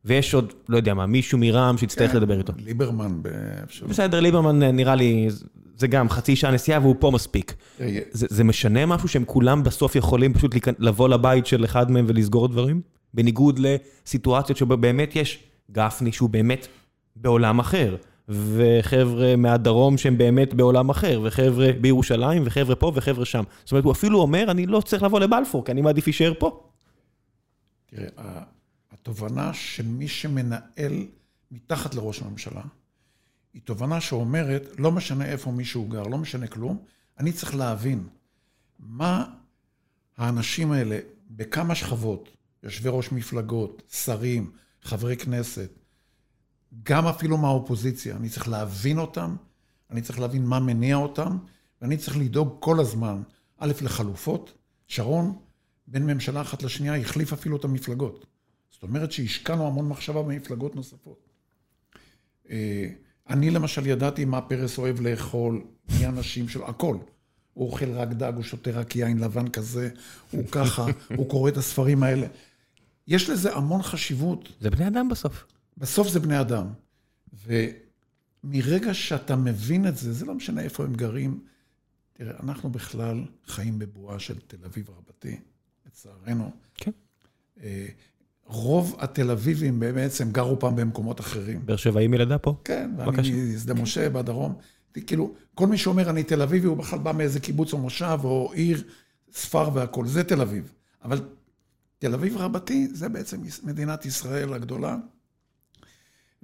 ויש עוד, לא יודע מה, מישהו מרע"מ שיצטרך כן, לדבר איתו. ליברמן באפשרות. בסדר, ליברמן אה, נראה לי, זה גם חצי שעה נסיעה והוא פה מספיק. אה, זה, זה משנה משהו שהם כולם בסוף יכולים פשוט לבוא לבית של אחד מהם ולסגור דברים? בניגוד לסיטואציות שבו באמת יש גפני שהוא באמת בעולם אחר, וחבר'ה מהדרום שהם באמת בעולם אחר, וחבר'ה בירושלים, וחבר'ה פה וחבר'ה שם. זאת אומרת, הוא אפילו אומר, אני לא צריך לבוא לבלפור, כי אני מעדיף להישאר פה. תראה, התובנה שמי שמנהל מתחת לראש הממשלה, היא תובנה שאומרת, לא משנה איפה מישהו גר, לא משנה כלום, אני צריך להבין מה האנשים האלה, בכמה שכבות, יושבי ראש מפלגות, שרים, חברי כנסת, גם אפילו מהאופוזיציה, אני צריך להבין אותם, אני צריך להבין מה מניע אותם, ואני צריך לדאוג כל הזמן, א', לחלופות. שרון, בין ממשלה אחת לשנייה, החליף אפילו את המפלגות. זאת אומרת שהשקענו המון מחשבה במפלגות נוספות. אה, אני למשל ידעתי מה פרס אוהב לאכול, מי האנשים שלו, הכל. הוא אוכל רק דג, הוא שותה רק יין לבן כזה, הוא ככה, הוא קורא את הספרים האלה. יש לזה המון חשיבות. זה בני אדם בסוף. בסוף זה בני אדם. ומרגע שאתה מבין את זה, זה לא משנה איפה הם גרים. תראה, אנחנו בכלל חיים בבועה של תל אביב רבתי, לצערנו. כן. רוב התל אביבים בעצם גרו פעם במקומות אחרים. באר שבעים ילדה פה? כן, ואני משדה משה בדרום. כאילו, כל מי שאומר אני תל אביבי, הוא בכלל בא מאיזה קיבוץ או מושב או עיר, ספר והכול, זה תל אביב. אבל תל אביב רבתי זה בעצם מדינת ישראל הגדולה.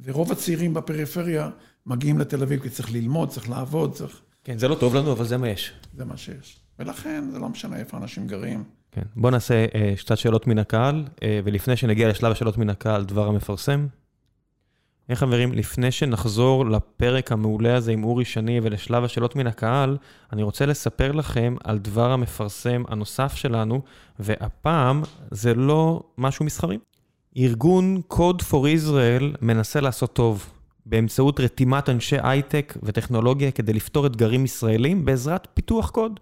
ורוב הצעירים בפריפריה מגיעים לתל אביב כי צריך ללמוד, צריך לעבוד, צריך... כן, זה לא טוב לנו, אבל זה מה יש. זה מה שיש. ולכן זה לא משנה איפה אנשים גרים. כן, בוא נעשה אה, שתי שאלות מן הקהל, אה, ולפני שנגיע לשלב השאלות מן הקהל, דבר המפרסם. היי חברים, לפני שנחזור לפרק המעולה הזה עם אורי שני ולשלב השאלות מן הקהל, אני רוצה לספר לכם על דבר המפרסם הנוסף שלנו, והפעם זה לא משהו מסחרי. ארגון Code for Israel מנסה לעשות טוב באמצעות רתימת אנשי הייטק וטכנולוגיה כדי לפתור אתגרים ישראלים בעזרת פיתוח קוד.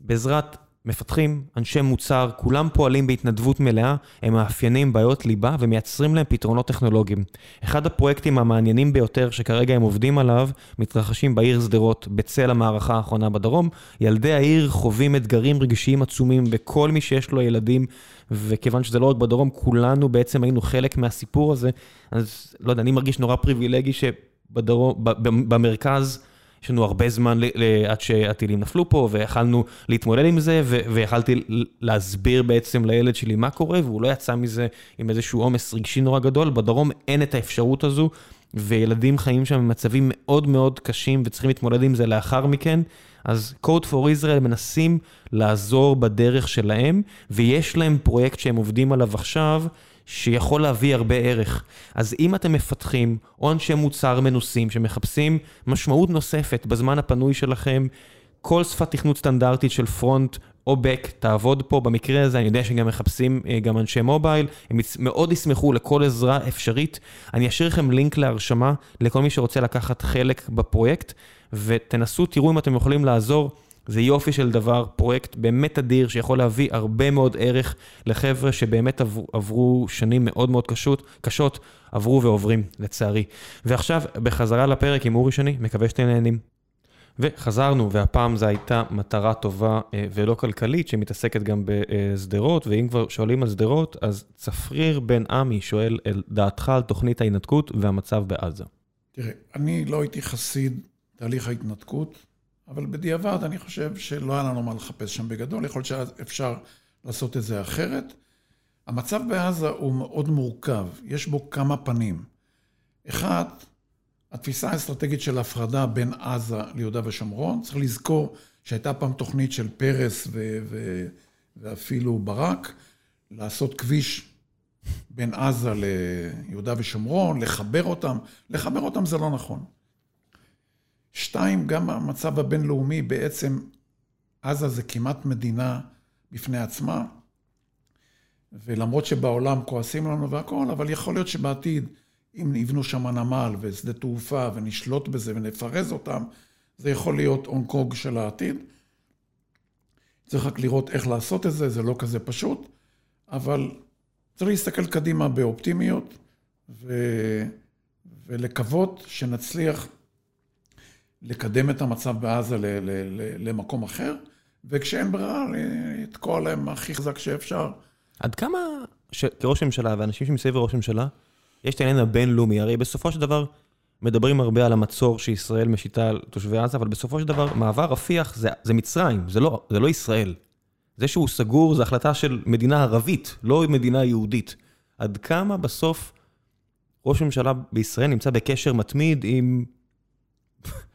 בעזרת מפתחים, אנשי מוצר, כולם פועלים בהתנדבות מלאה, הם מאפיינים בעיות ליבה ומייצרים להם פתרונות טכנולוגיים. אחד הפרויקטים המעניינים ביותר שכרגע הם עובדים עליו, מתרחשים בעיר שדרות, בצל המערכה האחרונה בדרום. ילדי העיר חווים אתגרים רגשיים עצומים בכל מי שיש לו ילדים, וכיוון שזה לא רק בדרום, כולנו בעצם היינו חלק מהסיפור הזה, אז לא יודע, אני מרגיש נורא פריבילגי שבדרום, במרכז, יש לנו הרבה זמן עד שהטילים נפלו פה, ויכלנו להתמודד עם זה, ויכלתי להסביר בעצם לילד שלי מה קורה, והוא לא יצא מזה עם איזשהו עומס רגשי נורא גדול. בדרום אין את האפשרות הזו, וילדים חיים שם במצבים מאוד מאוד קשים, וצריכים להתמודד עם זה לאחר מכן. אז Code for Israel מנסים לעזור בדרך שלהם, ויש להם פרויקט שהם עובדים עליו עכשיו, שיכול להביא הרבה ערך. אז אם אתם מפתחים או אנשי מוצר מנוסים שמחפשים משמעות נוספת בזמן הפנוי שלכם, כל שפת תכנות סטנדרטית של פרונט או בק תעבוד פה. במקרה הזה אני יודע שגם מחפשים אה, גם אנשי מובייל, הם מאוד ישמחו לכל עזרה אפשרית. אני אשאיר לכם לינק להרשמה לכל מי שרוצה לקחת חלק בפרויקט, ותנסו, תראו אם אתם יכולים לעזור. זה יופי של דבר, פרויקט באמת אדיר שיכול להביא הרבה מאוד ערך לחבר'ה שבאמת עברו, עברו שנים מאוד מאוד קשות, קשות, עברו ועוברים, לצערי. ועכשיו, בחזרה לפרק עם אורי שני, מקווה שאתם נהנים. וחזרנו, והפעם זו הייתה מטרה טובה אה, ולא כלכלית, שמתעסקת גם בשדרות, ואם כבר שואלים על שדרות, אז צפריר בן עמי שואל על דעתך על תוכנית ההתנתקות והמצב בעזה. תראה, אני לא הייתי חסיד תהליך ההתנתקות. אבל בדיעבד אני חושב שלא היה לנו מה לחפש שם בגדול, יכול להיות שאפשר לעשות את זה אחרת. המצב בעזה הוא מאוד מורכב, יש בו כמה פנים. אחד, התפיסה האסטרטגית של הפרדה בין עזה ליהודה ושומרון, צריך לזכור שהייתה פעם תוכנית של פרס ו- ו- ואפילו ברק, לעשות כביש בין עזה ליהודה ושומרון, לחבר אותם. לחבר אותם זה לא נכון. שתיים, גם המצב הבינלאומי בעצם, עזה זה כמעט מדינה בפני עצמה, ולמרות שבעולם כועסים לנו והכול, אבל יכול להיות שבעתיד, אם יבנו שם נמל ושדה תעופה ונשלוט בזה ונפרז אותם, זה יכול להיות אונג קונג של העתיד. צריך רק לראות איך לעשות את זה, זה לא כזה פשוט, אבל צריך להסתכל קדימה באופטימיות ו... ולקוות שנצליח לקדם את המצב בעזה ל- ל- ל- למקום אחר, וכשאין ברירה, לתקוע להם הכי חזק שאפשר. עד כמה, ש... כראש ממשלה ואנשים שמסביב לראש ממשלה, יש את העניין הבינלאומי, הרי בסופו של דבר מדברים הרבה על המצור שישראל משיתה על תושבי עזה, אבל בסופו של דבר מעבר רפיח זה, זה מצרים, זה לא, זה לא ישראל. זה שהוא סגור זה החלטה של מדינה ערבית, לא מדינה יהודית. עד כמה בסוף ראש ממשלה בישראל נמצא בקשר מתמיד עם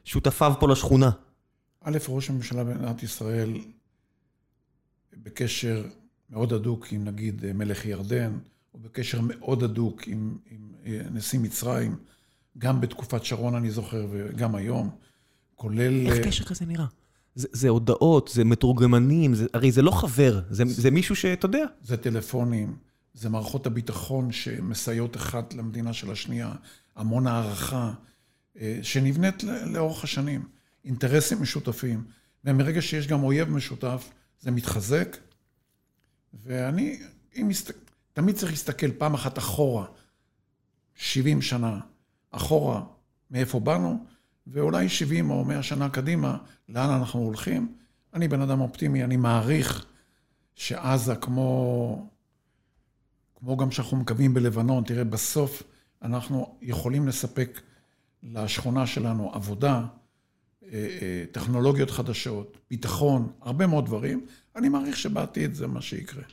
שותפיו פה לשכונה. א', ראש הממשלה במדינת ישראל בקשר מאוד הדוק עם נגיד מלך ירדן, או בקשר מאוד הדוק עם, עם נשיא מצרים, גם בתקופת שרון אני זוכר וגם היום. כולל... איך קשר כזה נראה? זה, זה הודעות, זה מתורגמנים, זה, הרי זה לא חבר, זה, זה מישהו שאתה יודע. זה טלפונים, זה מערכות הביטחון שמסייעות אחת למדינה של השנייה, המון הערכה, אה, שנבנית לאורך השנים, אינטרסים משותפים, ומרגע שיש גם אויב משותף, זה מתחזק, ואני, אם מסת... תמיד צריך להסתכל פעם אחת אחורה, 70 שנה, אחורה, מאיפה באנו, ואולי 70 או 100 שנה קדימה, לאן אנחנו הולכים. אני בן אדם אופטימי, אני מעריך שעזה כמו, כמו גם שאנחנו מקווים בלבנון, תראה, בסוף אנחנו יכולים לספק לשכונה שלנו עבודה, אה, אה, טכנולוגיות חדשות, ביטחון, הרבה מאוד דברים. אני מעריך שבעתיד זה מה שיקרה.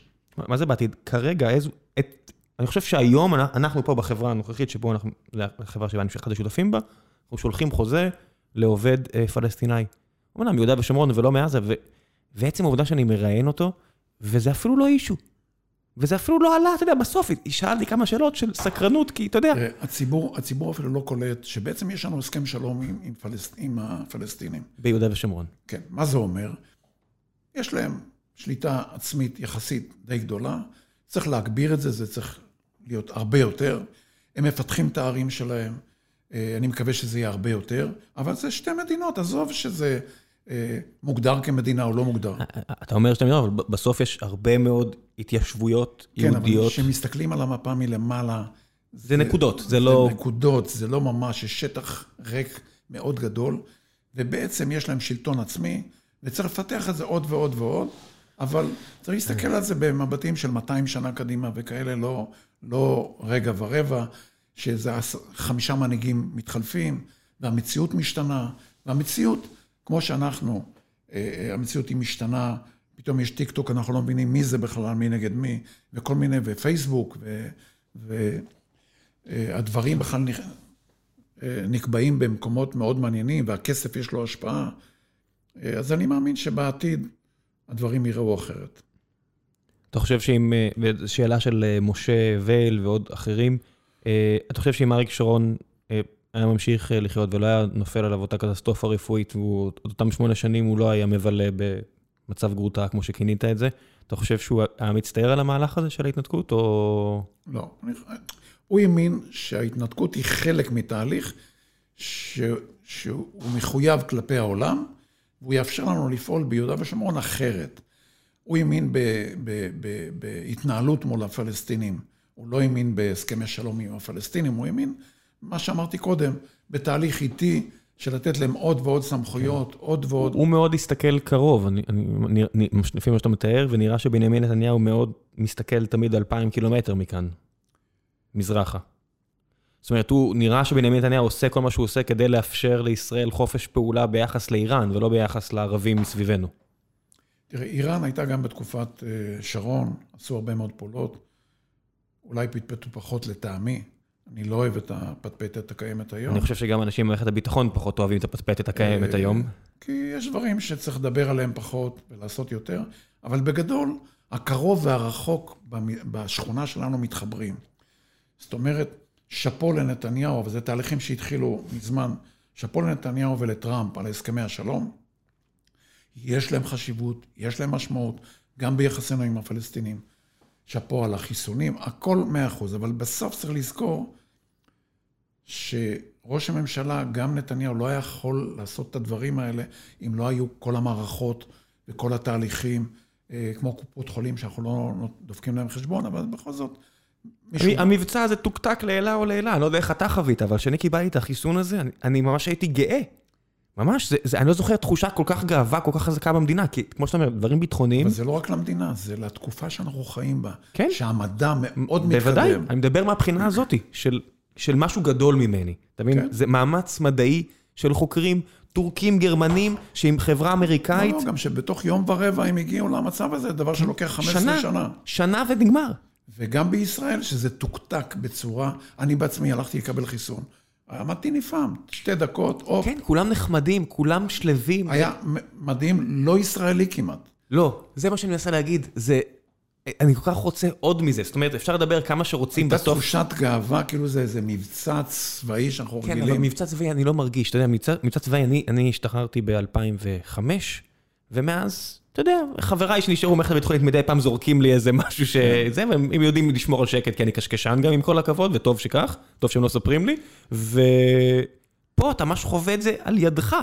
מה זה בעתיד? כרגע, איזו... את... אני חושב שהיום אנחנו פה בחברה הנוכחית, שבו אנחנו, החברה שבה אני אחד השותפים בה, אנחנו שולחים חוזה לעובד אה, פלסטיני. אמנם מיהודה ושומרון ולא מעזה, ו... ועצם העובדה שאני מראיין אותו, וזה אפילו לא אישו. וזה אפילו לא עלה, אתה יודע, בסוף שאלתי כמה שאלות של סקרנות, כי אתה יודע... הציבור, הציבור אפילו לא קולט שבעצם יש לנו הסכם שלום עם, עם, פלסט, עם הפלסטינים. ביהודה ושומרון. כן, מה זה אומר? יש להם שליטה עצמית יחסית די גדולה, צריך להגביר את זה, זה צריך להיות הרבה יותר. הם מפתחים את הערים שלהם, אה, אני מקווה שזה יהיה הרבה יותר, אבל זה שתי מדינות, עזוב שזה מוגדר כמדינה או לא מוגדר. אה, אתה אומר שתי מדינות, אבל בסוף יש הרבה מאוד התיישבויות יהודיות. כן, אבל כשמסתכלים על המפה מלמעלה... זה, זה נקודות, זה לא... זה נקודות, זה לא ממש, יש שטח ריק מאוד גדול, ובעצם יש להם שלטון עצמי, וצריך לפתח את זה עוד ועוד ועוד, אבל צריך להסתכל על זה במבטים של 200 שנה קדימה וכאלה, לא, לא רגע ורבע. שזה חמישה מנהיגים מתחלפים, והמציאות משתנה, והמציאות, כמו שאנחנו, אה, אה, המציאות היא משתנה, פתאום יש טיק טוק, אנחנו לא מבינים מי זה בכלל, מי נגד מי, וכל מיני, ופייסבוק, והדברים אה, בכלל נקבעים במקומות מאוד מעניינים, והכסף יש לו השפעה. אז אני מאמין שבעתיד הדברים יראו אחרת. אתה חושב שאם, שאלה של משה וייל ועוד אחרים, אתה חושב שאם אריק שרון היה ממשיך אה, לחיות ולא היה נופל עליו אותה קטסטרופה רפואית, ואותם שמונה שנים הוא לא היה מבלה במצב גרוטה, כמו שכינית את זה, אתה חושב שהוא היה מצטער על המהלך הזה של ההתנתקות, או... לא. הוא האמין שההתנתקות היא חלק מתהליך ש... שהוא מחויב כלפי העולם, והוא יאפשר לנו לפעול ביהודה ושומרון אחרת. הוא האמין בהתנהלות מול הפלסטינים. הוא לא האמין בהסכמי שלום עם הפלסטינים, הוא האמין, מה שאמרתי קודם, בתהליך איטי של לתת להם עוד ועוד סמכויות, כן. עוד ועוד... הוא מאוד הסתכל קרוב, אני, אני, אני, לפי מה שאתה מתאר, ונראה שבנימין נתניהו מאוד מסתכל תמיד אלפיים קילומטר מכאן, מזרחה. זאת אומרת, הוא נראה שבנימין נתניהו עושה כל מה שהוא עושה כדי לאפשר לישראל חופש פעולה ביחס לאיראן, ולא ביחס לערבים מסביבנו. תראה, איראן הייתה גם בתקופת אה, שרון, עשו הרבה מאוד פעולות. אולי פטפטו פחות לטעמי. אני לא אוהב את הפטפטת הקיימת היום. אני חושב שגם אנשים במערכת הביטחון פחות אוהבים את הפטפטת הקיימת אה, היום. כי יש דברים שצריך לדבר עליהם פחות ולעשות יותר, אבל בגדול, הקרוב והרחוק בשכונה שלנו מתחברים. זאת אומרת, שאפו לנתניהו, אבל זה תהליכים שהתחילו מזמן, שאפו לנתניהו ולטראמפ על הסכמי השלום. יש להם חשיבות, יש להם משמעות, גם ביחסינו עם הפלסטינים. שאפו על החיסונים, הכל מאה אחוז, אבל בסוף צריך לזכור שראש הממשלה, גם נתניהו, לא היה יכול לעשות את הדברים האלה אם לא היו כל המערכות וכל התהליכים, אה, כמו קופות חולים, שאנחנו לא דופקים להם חשבון, אבל בכל זאת... מישהו... המבצע הזה תוקתק לעילה או לעילה, אני לא יודע איך אתה חווית, אבל כשאני קיבלתי את החיסון הזה, אני, אני ממש הייתי גאה. ממש, זה, זה, אני לא זוכר תחושה כל כך גאווה, כל כך חזקה במדינה, כי כמו שאתה אומר, דברים ביטחוניים... אבל זה לא רק למדינה, זה לתקופה שאנחנו חיים בה. כן. שהמדע מאוד מתקדם. בוודאי, אני מדבר מהבחינה הזאת, של, של משהו גדול ממני. אתה מבין? כן. זה מאמץ מדעי של חוקרים טורקים, גרמנים, שעם חברה אמריקאית... לא, לא, גם שבתוך יום ורבע הם הגיעו למצב הזה, דבר שלוקח 15 שנה. שנה. שנה ונגמר. וגם בישראל, שזה תוקתק בצורה... אני בעצמי הלכתי לקבל חיסון. עמדתי נפעם, שתי דקות, הופ. כן, כולם נחמדים, כולם שלווים. היה מדהים, לא ישראלי כמעט. לא, זה מה שאני מנסה להגיד, זה... אני כל כך רוצה עוד מזה, זאת אומרת, אפשר לדבר כמה שרוצים הייתה בסוף... תחושת גאווה, כאילו זה איזה מבצע צבאי שאנחנו כן, אבל רגילים. מבצע צבאי אני לא מרגיש, אתה יודע, מבצע, מבצע צבאי, אני, אני השתחררתי ב-2005, ומאז, אתה יודע, חבריי שנשארו במערכת הביטחונית מדי פעם זורקים לי איזה משהו שזה, והם הם יודעים לשמור על שקט, כי אני קשקשן גם עם כל הכבוד, וטוב שכך, טוב שהם לא מספרים לי, ופה אתה ממש חווה את זה על ידך.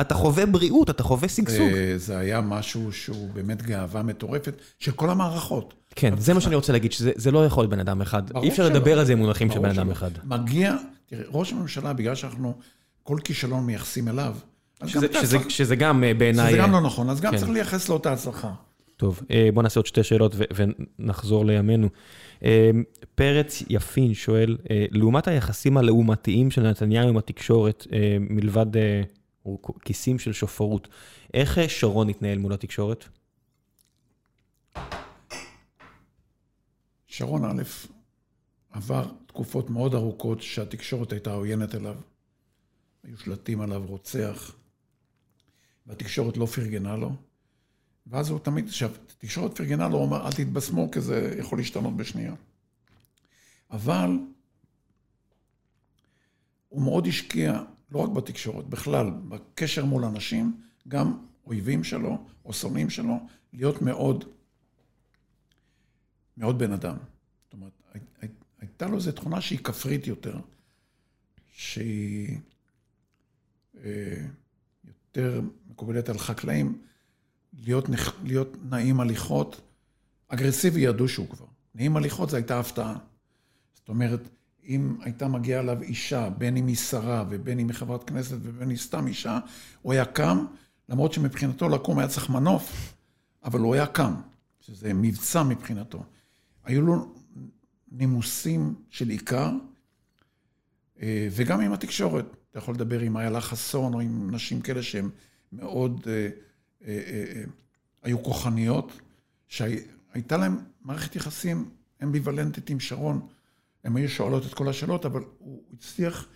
אתה חווה בריאות, אתה חווה שגשוג. אה, זה היה משהו שהוא באמת גאווה מטורפת של כל המערכות. כן, זה מה שאני רוצה להגיד, שזה זה לא יכול להיות בן אדם אחד. אי אפשר. לדבר על זה עם מונחים של בן אדם. אחד. מגיע, תראה, ראש הממשלה, בגלל שאנחנו, כל כישלון מייחסים אליו, שזה, גם אה, בעיניי... שזה גם אה, לא נכון, אז גם כן. צריך לייחס לו את ההצלחה. טוב, בוא נעשה עוד שתי שאלות ונחזור לימינו. פרץ יפין שואל, לעומת היחסים הלעומתיים של נתניהו עם התקשורת, מלבד אה, כיסים של שופרות, איך אה, שרון התנהל מול התקשורת? שרון א', עבר תקופות מאוד ארוכות שהתקשורת הייתה עוינת אליו. היו שלטים עליו רוצח, והתקשורת לא פרגנה לו. ואז הוא תמיד, כשהתקשורת פרגנה לו, הוא אמר, אל תתבשמו, כי זה יכול להשתנות בשנייה. אבל הוא מאוד השקיע, לא רק בתקשורת, בכלל, בקשר מול אנשים, גם אויבים שלו או שונאים שלו, להיות מאוד, מאוד בן אדם. זאת אומרת, הי- הי- הייתה לו איזו תכונה שהיא כפרית יותר, שהיא אה, יותר מקובלת על חקלאים, להיות, נכ- להיות נעים הליכות. אגרסיבי ידעו שהוא כבר. נעים הליכות זו הייתה הפתעה. זאת אומרת, אם הייתה מגיעה אליו אישה, בין אם היא שרה ובין אם היא חברת כנסת ובין אם היא סתם אישה, הוא היה קם, למרות שמבחינתו לקום היה צריך מנוף, אבל הוא היה קם, שזה מבצע מבחינתו. היו לו נימוסים של עיקר, אה, וגם עם התקשורת. אתה יכול לדבר עם איילה חסון או עם נשים כאלה שהן מאוד אה, אה, היו כוחניות, שהייתה להם מערכת יחסים אמביוולנטית עם שרון. הן היו שואלות את כל השאלות, אבל הוא הצליח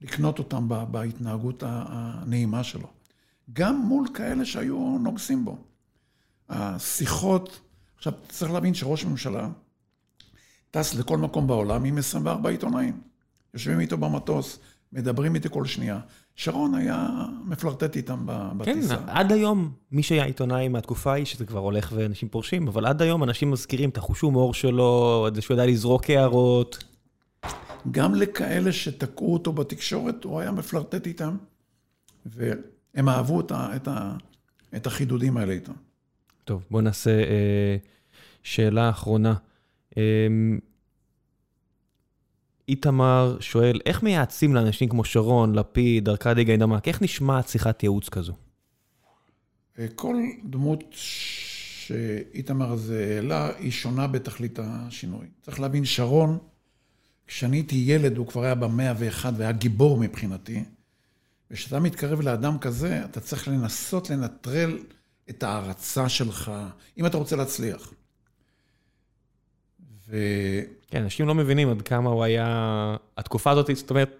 לקנות אותם ב- בהתנהגות הנעימה שלו. גם מול כאלה שהיו נוגסים בו. השיחות, עכשיו צריך להבין שראש הממשלה טס לכל מקום בעולם עם 24 עיתונאים. יושבים איתו במטוס, מדברים איתי כל שנייה. שרון היה מפלרטט איתם כן, בטיסה. עד היום, מי שהיה עיתונאי מהתקופה ההיא, שזה כבר הולך ואנשים פורשים, אבל עד היום אנשים מזכירים את החוש הומור שלו, את זה שהוא ידע לזרוק הערות. גם לכאלה שתקעו אותו בתקשורת, הוא היה מפלרטט איתם, והם אהבו את, ה, את, ה, את החידודים האלה איתם. טוב, בוא נעשה אה, שאלה אחרונה. אה, איתמר שואל, איך מייעצים לאנשים כמו שרון, לפיד, ארכדי גיידמק, איך נשמעת שיחת ייעוץ כזו? כל דמות שאיתמר הזה העלה, היא שונה בתכלית השינוי. צריך להבין, שרון, כשאני הייתי ילד, הוא כבר היה במאה ואחד והיה גיבור מבחינתי. וכשאתה מתקרב לאדם כזה, אתה צריך לנסות לנטרל את ההערצה שלך, אם אתה רוצה להצליח. ואני כן, אנשים לא מבינים עד כמה הוא היה... התקופה הזאת, זאת אומרת,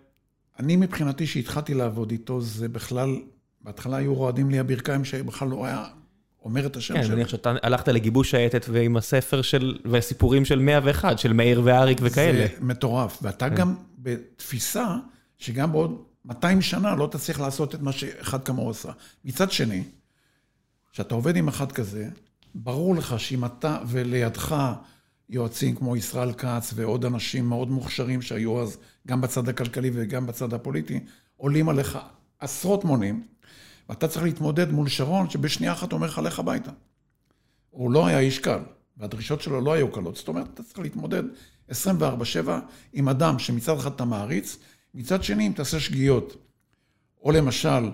מבחינתי, שהתחלתי לעבוד איתו, זה בכלל, בהתחלה היו רועדים לי הברכיים, שבכלל לא היה אומר את השם כן, אני שלו. מניח שאתה הלכת לגיבוש האתת ועם הספר של, והסיפורים של 101, של מאיר ואריק וכאלה. זה מטורף. ואתה גם בתפיסה שגם בעוד 200 שנה לא תצליח לעשות את מה שאחד כמוהו עשה. מצד שני, כשאתה עובד עם אחד כזה, ברור לך שאם אתה ולידך יועצים כמו ישראל כץ ועוד אנשים מאוד מוכשרים שהיו אז גם בצד הכלכלי וגם בצד הפוליטי, עולים עליך עשרות מונים, ואתה צריך להתמודד מול שרון שבשנייה אחת אומר לך, לך הביתה. הוא לא היה איש קל, והדרישות שלו לא היו קלות. זאת אומרת, אתה צריך להתמודד 24-7 עם אדם שמצד אחד אתה מעריץ, מצד שני, אם תעשה שגיאות. או למשל,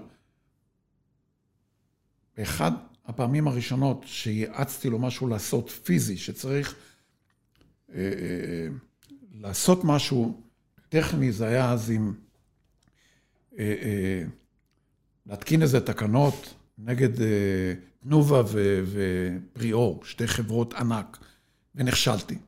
באחד הפעמים הראשונות שייעצתי לו משהו לעשות פיזי, שצריך לעשות משהו טכני, זה היה אז עם... אה, אה, להתקין איזה תקנות נגד אה, תנובה ופריאור, שתי חברות ענק, ונכשלתי.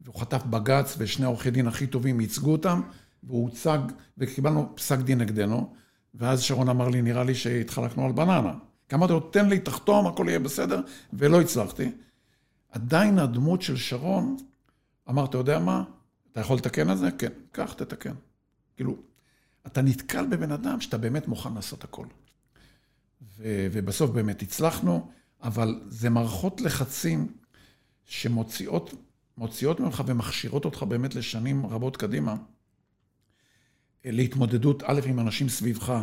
והוא חטף בג"ץ, ושני עורכי דין הכי טובים ייצגו אותם, והוא הוצג, וקיבלנו פסק דין נגדנו, ואז שרון אמר לי, נראה לי שהתחלקנו על בננה. כי אמרתי לו, תן לי, תחתום, הכל יהיה בסדר, ולא הצלחתי. עדיין הדמות של שרון, אמר, אתה יודע מה? אתה יכול לתקן את זה? כן. קח, תתקן. כאילו, אתה נתקל בבן אדם שאתה באמת מוכן לעשות הכל. ו- ובסוף באמת הצלחנו, אבל זה מערכות לחצים שמוציאות מוציאות ממך ומכשירות אותך באמת לשנים רבות קדימה, להתמודדות, א', עם אנשים סביבך,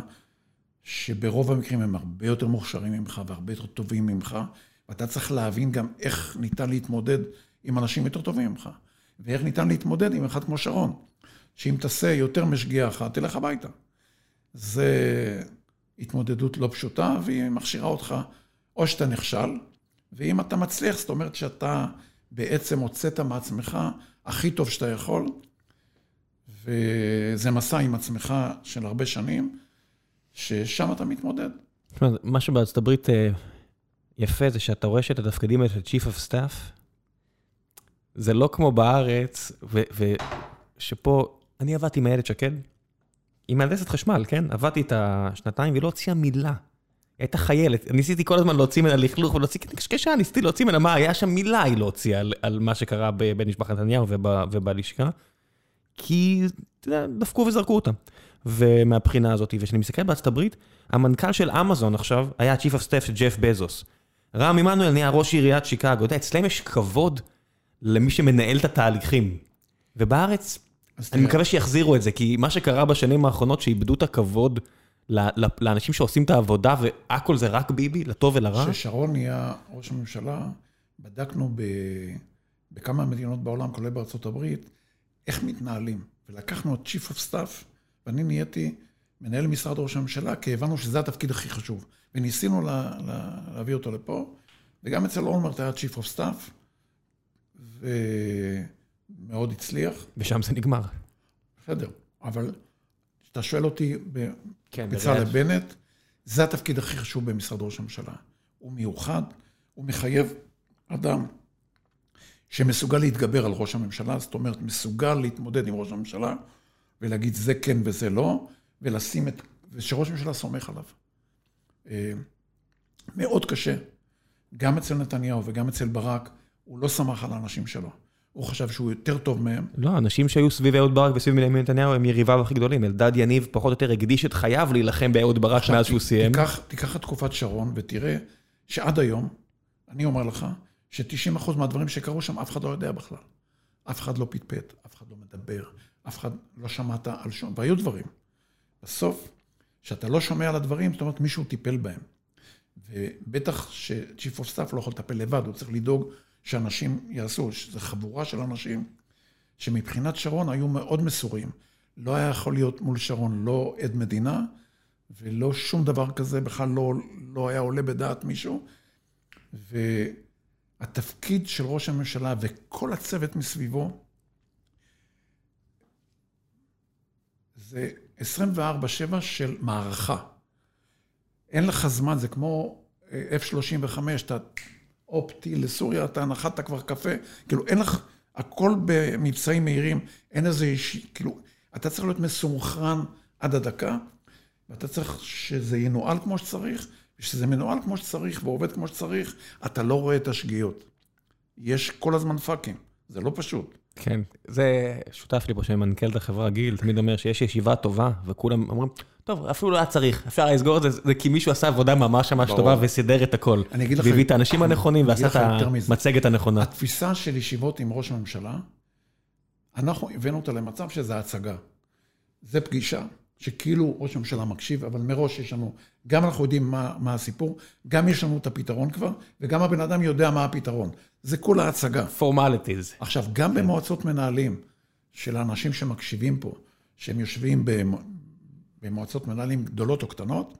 שברוב המקרים הם הרבה יותר מוכשרים ממך והרבה יותר טובים ממך, ואתה צריך להבין גם איך ניתן להתמודד עם אנשים יותר טובים ממך, ואיך ניתן להתמודד עם אחד כמו שרון, שאם תעשה יותר משגיאה אחת, תלך הביתה. זה התמודדות לא פשוטה, והיא מכשירה אותך, או שאתה נכשל, ואם אתה מצליח, זאת אומרת שאתה בעצם הוצאת מעצמך הכי טוב שאתה יכול, וזה מסע עם עצמך של הרבה שנים, ששם אתה מתמודד. מה שבארצות הברית אה, יפה זה שאתה רואה שאת התפקידים האלה של Chief of Staff, זה לא כמו בארץ, ושפה, אני עבדתי עם איילת שקד, היא מהנדסת חשמל, כן? עבדתי את השנתיים והיא לא הוציאה מילה. היא הייתה חיילת, ניסיתי כל הזמן להוציא ממנה לכלוך ולהוציא קשקשה, ניסיתי להוציא ממנה מה, היה שם מילה היא לא הוציאה על, על מה שקרה בבן משפחת נתניהו ובלשכה. כי, אתה יודע, דפקו וזרקו אותם. ומהבחינה הזאת, וכשאני מסתכל בארצות הברית, המנכ"ל של אמזון עכשיו היה ה-Chief of Staff של ג'ף בזוס. רם עמנואל נהיה ראש עיריית שיקגו, אתה יודע, אצלם יש כבוד למי שמנהל את התהליכים. ובארץ, אני מקווה שיחזירו את זה, כי מה שקרה בשנים האחרונות, שאיבדו את הכבוד לאנשים שעושים את העבודה, והכל זה רק ביבי, לטוב ולרע? כששרון נהיה ראש הממשלה, בדקנו ב... בכמה מדינות בעולם, כולל בארצות הברית, איך מתנהלים. ולקחנו את Chief of Staff, ואני נהייתי מנהל משרד ראש הממשלה, כי הבנו שזה התפקיד הכי חשוב. וניסינו לה, לה, להביא אותו לפה, וגם אצל אולמרט היה Chief of Staff, ומאוד הצליח. ושם זה נגמר. בסדר, אבל אתה שואל אותי, כן, בצלאל בנט, זה התפקיד הכי חשוב במשרד ראש הממשלה. הוא מיוחד, הוא מחייב אדם שמסוגל להתגבר על ראש הממשלה, זאת אומרת, מסוגל להתמודד עם ראש הממשלה ולהגיד זה כן וזה לא, ולשים את... ושראש הממשלה סומך עליו. אה, מאוד קשה. גם אצל נתניהו וגם אצל ברק, הוא לא סמך על האנשים שלו. הוא חשב שהוא יותר טוב מהם. לא, אנשים שהיו סביב אהוד ברק וסביב בנימין נתניהו הם יריביו הכי גדולים. אלדד יניב פחות או יותר הקדיש את חייו להילחם באהוד ברק מאז שהוא סיים. תיקח, תיקח את תקופת שרון ותראה שעד היום, אני אומר לך, ש-90% מהדברים שקרו שם אף אחד לא יודע בכלל. אף אחד לא פטפט, אף אחד לא מדבר, אף אחד לא שמעת על שום, והיו דברים. בסוף, כשאתה לא שומע על הדברים, זאת אומרת מישהו טיפל בהם. ובטח ש-Chief of Staff לא יכול לטפל לבד, הוא צריך לדאוג שאנשים יעשו, שזו חבורה של אנשים שמבחינת שרון היו מאוד מסורים. לא היה יכול להיות מול שרון לא עד מדינה ולא שום דבר כזה, בכלל לא, לא היה עולה בדעת מישהו. והתפקיד של ראש הממשלה וכל הצוות מסביבו זה 24-7 של מערכה. אין לך זמן, זה כמו F-35, אתה אופטי לסוריה, אתה נחת כבר קפה, כאילו אין לך, הכל במבצעים מהירים, אין איזה אישי, כאילו, אתה צריך להיות מסונכרן עד הדקה, ואתה צריך שזה ינוהל כמו שצריך, וכשזה מנוהל כמו שצריך ועובד כמו שצריך, אתה לא רואה את השגיאות. יש כל הזמן פאקים, זה לא פשוט. כן, זה שותף לי פה שמנכ"ל את החברה גיל, תמיד אומר שיש ישיבה טובה, וכולם אומרים, טוב, אפילו לא היה צריך, אפשר לסגור את זה, זה כי מישהו עשה עבודה ממש ממש טובה וסידר את הכל. אני אגיד לך... והביא את האנשים הנכונים ועשה את המצגת הנכונה. התפיסה של ישיבות עם ראש הממשלה, אנחנו הבאנו אותה למצב שזה הצגה. זה פגישה שכאילו ראש הממשלה מקשיב, אבל מראש יש לנו, גם אנחנו יודעים מה, מה הסיפור, גם יש לנו את הפתרון כבר, וגם הבן אדם יודע מה הפתרון. זה כולה הצגה. פורמליטיז. עכשיו, גם במועצות מנהלים של האנשים שמקשיבים פה, שהם יושבים במועצות מנהלים גדולות או קטנות,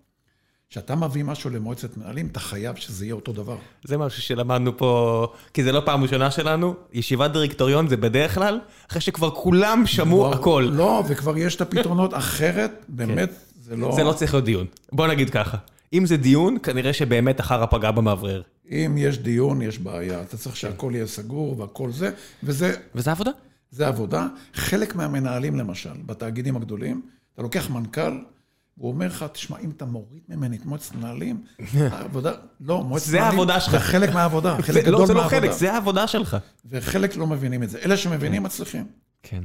כשאתה מביא משהו למועצת מנהלים, אתה חייב שזה יהיה אותו דבר. זה משהו שלמדנו פה, כי זה לא פעם ראשונה שלנו, ישיבת דירקטוריון זה בדרך כלל, אחרי שכבר כולם שמעו הכל. לא, וכבר יש את הפתרונות, אחרת, באמת, זה לא... זה לא צריך להיות דיון. בוא נגיד ככה, אם זה דיון, כנראה שבאמת אחר הפגע במאוורר. אם יש דיון, יש בעיה. אתה צריך שהכל יהיה סגור והכל זה, וזה... וזה עבודה? זה עבודה. חלק מהמנהלים, למשל, בתאגידים הגדולים, אתה לוקח מנכ"ל, הוא אומר לך, תשמע, אם אתה מוריד ממני את מועצת מנהלים, העבודה, לא, מועצת זה מנהלים, העבודה שלך. זה חלק מהעבודה, חלק זה לא, גדול זה לא מהעבודה. חלק, זה העבודה שלך. וחלק לא מבינים את זה. אלה שמבינים מצליחים. כן.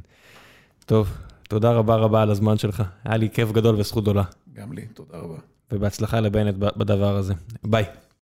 טוב, תודה רבה רבה על הזמן שלך. היה לי כיף גדול וזכות גדולה. גם לי, תודה רבה. ובהצלחה לבנט בדבר הזה. ביי.